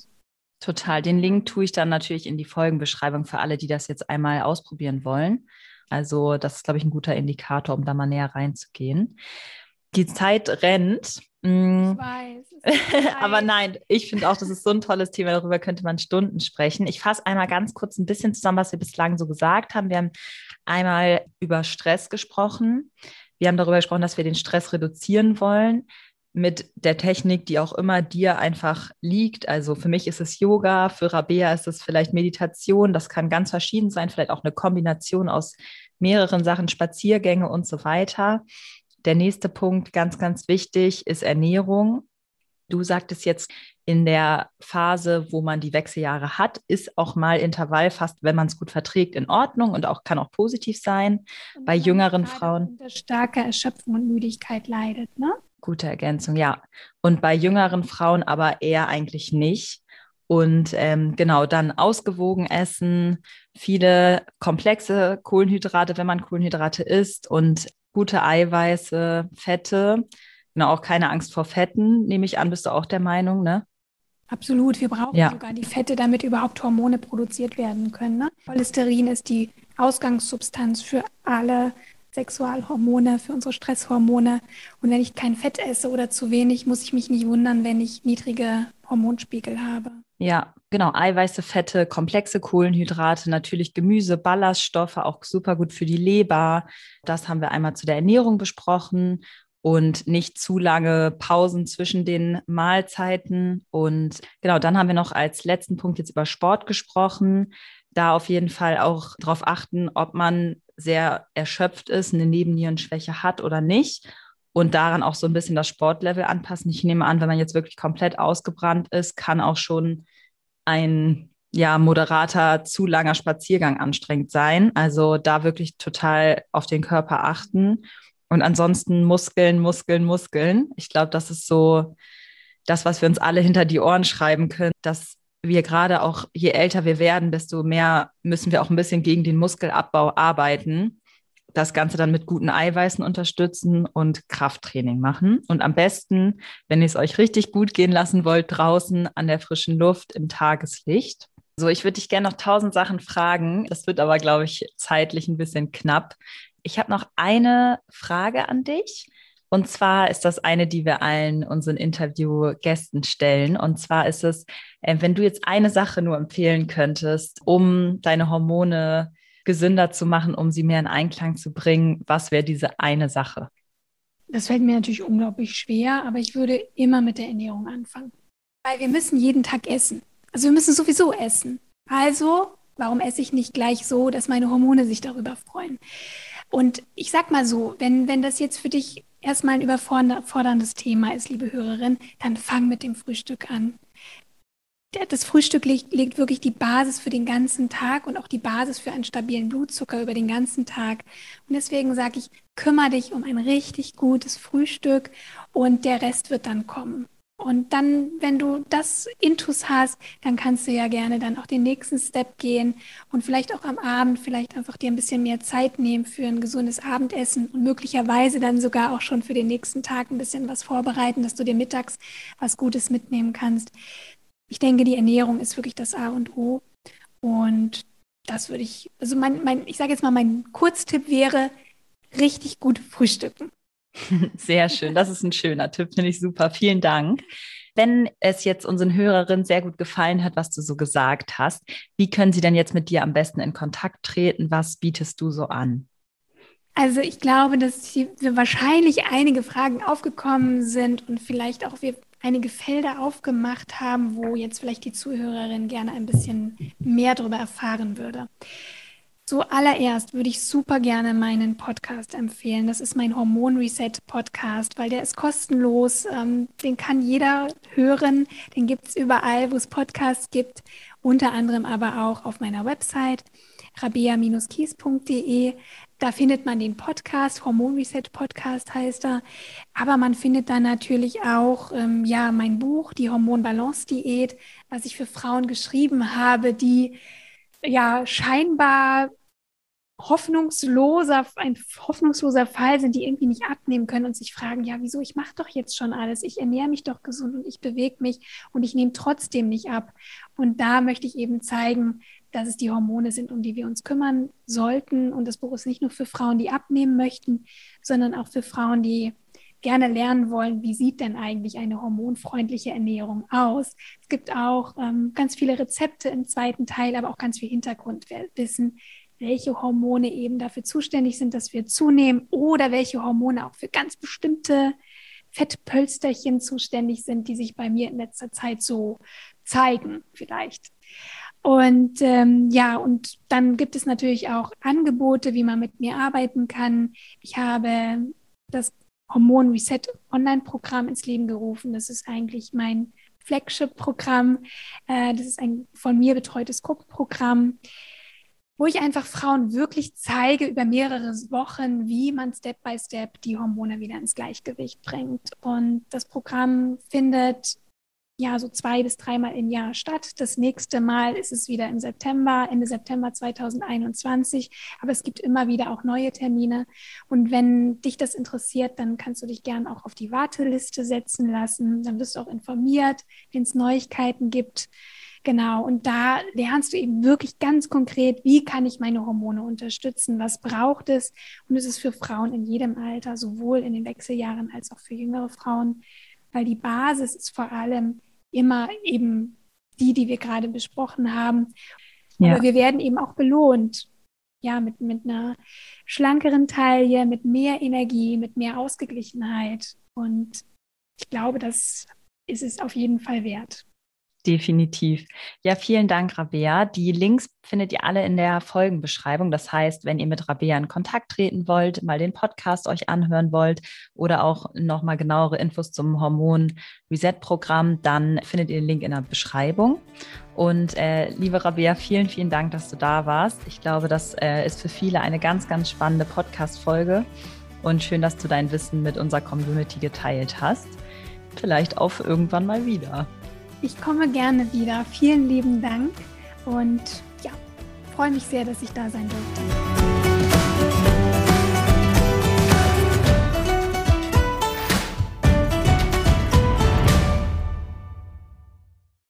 S1: Total. Den Link tue ich dann natürlich in die Folgenbeschreibung für alle, die das jetzt einmal ausprobieren wollen. Also das ist, glaube ich, ein guter Indikator, um da mal näher reinzugehen. Die Zeit rennt. Mm. Ich weiß. Aber nein, ich finde auch, das ist so ein tolles Thema, darüber könnte man Stunden sprechen. Ich fasse einmal ganz kurz ein bisschen zusammen, was wir bislang so gesagt haben. Wir haben einmal über Stress gesprochen. Wir haben darüber gesprochen, dass wir den Stress reduzieren wollen mit der Technik, die auch immer dir einfach liegt. Also für mich ist es Yoga, für Rabea ist es vielleicht Meditation, das kann ganz verschieden sein, vielleicht auch eine Kombination aus mehreren Sachen, Spaziergänge und so weiter. Der nächste Punkt, ganz, ganz wichtig, ist Ernährung. Du sagtest jetzt, in der Phase, wo man die Wechseljahre hat, ist auch mal Intervall fast, wenn man es gut verträgt, in Ordnung und auch kann auch positiv sein. Und Bei jüngeren Frauen.
S2: Unter starker Erschöpfung und Müdigkeit leidet, ne?
S1: Gute Ergänzung, ja. Und bei jüngeren Frauen aber eher eigentlich nicht. Und ähm, genau, dann ausgewogen essen, viele komplexe Kohlenhydrate, wenn man Kohlenhydrate isst und gute Eiweiße, Fette. Genau, auch keine Angst vor Fetten, nehme ich an, bist du auch der Meinung, ne?
S2: Absolut, wir brauchen ja. sogar die Fette, damit überhaupt Hormone produziert werden können. Ne? Cholesterin ist die Ausgangssubstanz für alle Sexualhormone, für unsere Stresshormone. Und wenn ich kein Fett esse oder zu wenig, muss ich mich nicht wundern, wenn ich niedrige Hormonspiegel habe.
S1: Ja, genau. Eiweiße, Fette, komplexe Kohlenhydrate, natürlich Gemüse, Ballaststoffe, auch super gut für die Leber. Das haben wir einmal zu der Ernährung besprochen und nicht zu lange Pausen zwischen den Mahlzeiten. Und genau, dann haben wir noch als letzten Punkt jetzt über Sport gesprochen. Da auf jeden Fall auch darauf achten, ob man sehr erschöpft ist, eine Nebennierenschwäche hat oder nicht. Und daran auch so ein bisschen das Sportlevel anpassen. Ich nehme an, wenn man jetzt wirklich komplett ausgebrannt ist, kann auch schon ein ja, moderater, zu langer Spaziergang anstrengend sein. Also da wirklich total auf den Körper achten. Und ansonsten Muskeln, Muskeln, Muskeln. Ich glaube, das ist so das, was wir uns alle hinter die Ohren schreiben können, dass wir gerade auch, je älter wir werden, desto mehr müssen wir auch ein bisschen gegen den Muskelabbau arbeiten. Das Ganze dann mit guten Eiweißen unterstützen und Krafttraining machen. Und am besten, wenn ihr es euch richtig gut gehen lassen wollt, draußen an der frischen Luft im Tageslicht. So, ich würde dich gerne noch tausend Sachen fragen. Das wird aber, glaube ich, zeitlich ein bisschen knapp. Ich habe noch eine Frage an dich. Und zwar ist das eine, die wir allen unseren Interviewgästen stellen. Und zwar ist es, äh, wenn du jetzt eine Sache nur empfehlen könntest, um deine Hormone gesünder zu machen, um sie mehr in Einklang zu bringen, was wäre diese eine Sache?
S2: Das fällt mir natürlich unglaublich schwer, aber ich würde immer mit der Ernährung anfangen. Weil wir müssen jeden Tag essen. Also wir müssen sowieso essen. Also, warum esse ich nicht gleich so, dass meine Hormone sich darüber freuen? Und ich sag mal so, wenn, wenn das jetzt für dich erstmal ein überforderndes Thema ist, liebe Hörerin, dann fang mit dem Frühstück an. Das Frühstück legt, legt, wirklich die Basis für den ganzen Tag und auch die Basis für einen stabilen Blutzucker über den ganzen Tag. Und deswegen sage ich, kümmere dich um ein richtig gutes Frühstück und der Rest wird dann kommen. Und dann, wenn du das Intus hast, dann kannst du ja gerne dann auch den nächsten Step gehen und vielleicht auch am Abend vielleicht einfach dir ein bisschen mehr Zeit nehmen für ein gesundes Abendessen und möglicherweise dann sogar auch schon für den nächsten Tag ein bisschen was vorbereiten, dass du dir mittags was Gutes mitnehmen kannst. Ich denke, die Ernährung ist wirklich das A und O. Und das würde ich, also mein, mein ich sage jetzt mal, mein Kurztipp wäre, richtig gut frühstücken.
S1: Sehr schön, das ist ein schöner Tipp, finde ich super. Vielen Dank. Wenn es jetzt unseren Hörerinnen sehr gut gefallen hat, was du so gesagt hast, wie können sie denn jetzt mit dir am besten in Kontakt treten? Was bietest du so an?
S2: Also ich glaube, dass hier wahrscheinlich einige Fragen aufgekommen sind und vielleicht auch wir einige Felder aufgemacht haben, wo jetzt vielleicht die Zuhörerin gerne ein bisschen mehr darüber erfahren würde. Zuallererst würde ich super gerne meinen Podcast empfehlen. Das ist mein Hormon Reset Podcast, weil der ist kostenlos. Ähm, den kann jeder hören. Den gibt es überall, wo es Podcasts gibt. Unter anderem aber auch auf meiner Website rabea-kies.de. Da findet man den Podcast, Hormon Reset Podcast heißt er. Aber man findet da natürlich auch ähm, ja, mein Buch, die Hormonbalance Diät, was ich für Frauen geschrieben habe, die ja scheinbar hoffnungsloser, ein hoffnungsloser Fall sind, die irgendwie nicht abnehmen können und sich fragen, ja, wieso, ich mache doch jetzt schon alles, ich ernähre mich doch gesund und ich bewege mich und ich nehme trotzdem nicht ab. Und da möchte ich eben zeigen, dass es die Hormone sind, um die wir uns kümmern sollten. Und das Buch ist nicht nur für Frauen, die abnehmen möchten, sondern auch für Frauen, die gerne lernen wollen, wie sieht denn eigentlich eine hormonfreundliche Ernährung aus. Es gibt auch ähm, ganz viele Rezepte im zweiten Teil, aber auch ganz viel Hintergrundwissen, welche Hormone eben dafür zuständig sind, dass wir zunehmen oder welche Hormone auch für ganz bestimmte Fettpölsterchen zuständig sind, die sich bei mir in letzter Zeit so zeigen vielleicht. Und ähm, ja, und dann gibt es natürlich auch Angebote, wie man mit mir arbeiten kann. Ich habe das Hormon Reset Online-Programm ins Leben gerufen. Das ist eigentlich mein Flagship-Programm. Äh, das ist ein von mir betreutes Gruppenprogramm wo ich einfach Frauen wirklich zeige über mehrere Wochen, wie man Step by Step die Hormone wieder ins Gleichgewicht bringt. Und das Programm findet ja so zwei bis dreimal im Jahr statt. Das nächste Mal ist es wieder im September, Ende September 2021. Aber es gibt immer wieder auch neue Termine. Und wenn dich das interessiert, dann kannst du dich gern auch auf die Warteliste setzen lassen. Dann wirst du auch informiert, wenn es Neuigkeiten gibt. Genau, und da lernst du eben wirklich ganz konkret, wie kann ich meine Hormone unterstützen, was braucht es. Und es ist für Frauen in jedem Alter, sowohl in den Wechseljahren als auch für jüngere Frauen, weil die Basis ist vor allem immer eben die, die wir gerade besprochen haben. Ja. Aber wir werden eben auch belohnt. Ja, mit, mit einer schlankeren Taille, mit mehr Energie, mit mehr Ausgeglichenheit. Und ich glaube, das ist es auf jeden Fall wert.
S1: Definitiv. Ja, vielen Dank, Rabea. Die Links findet ihr alle in der Folgenbeschreibung. Das heißt, wenn ihr mit Rabea in Kontakt treten wollt, mal den Podcast euch anhören wollt oder auch nochmal genauere Infos zum Hormon Reset Programm, dann findet ihr den Link in der Beschreibung. Und äh, liebe Rabea, vielen, vielen Dank, dass du da warst. Ich glaube, das äh, ist für viele eine ganz, ganz spannende Podcast-Folge und schön, dass du dein Wissen mit unserer Community geteilt hast. Vielleicht auf irgendwann mal wieder.
S2: Ich komme gerne wieder. Vielen lieben Dank und ja, freue mich sehr, dass ich da sein durfte.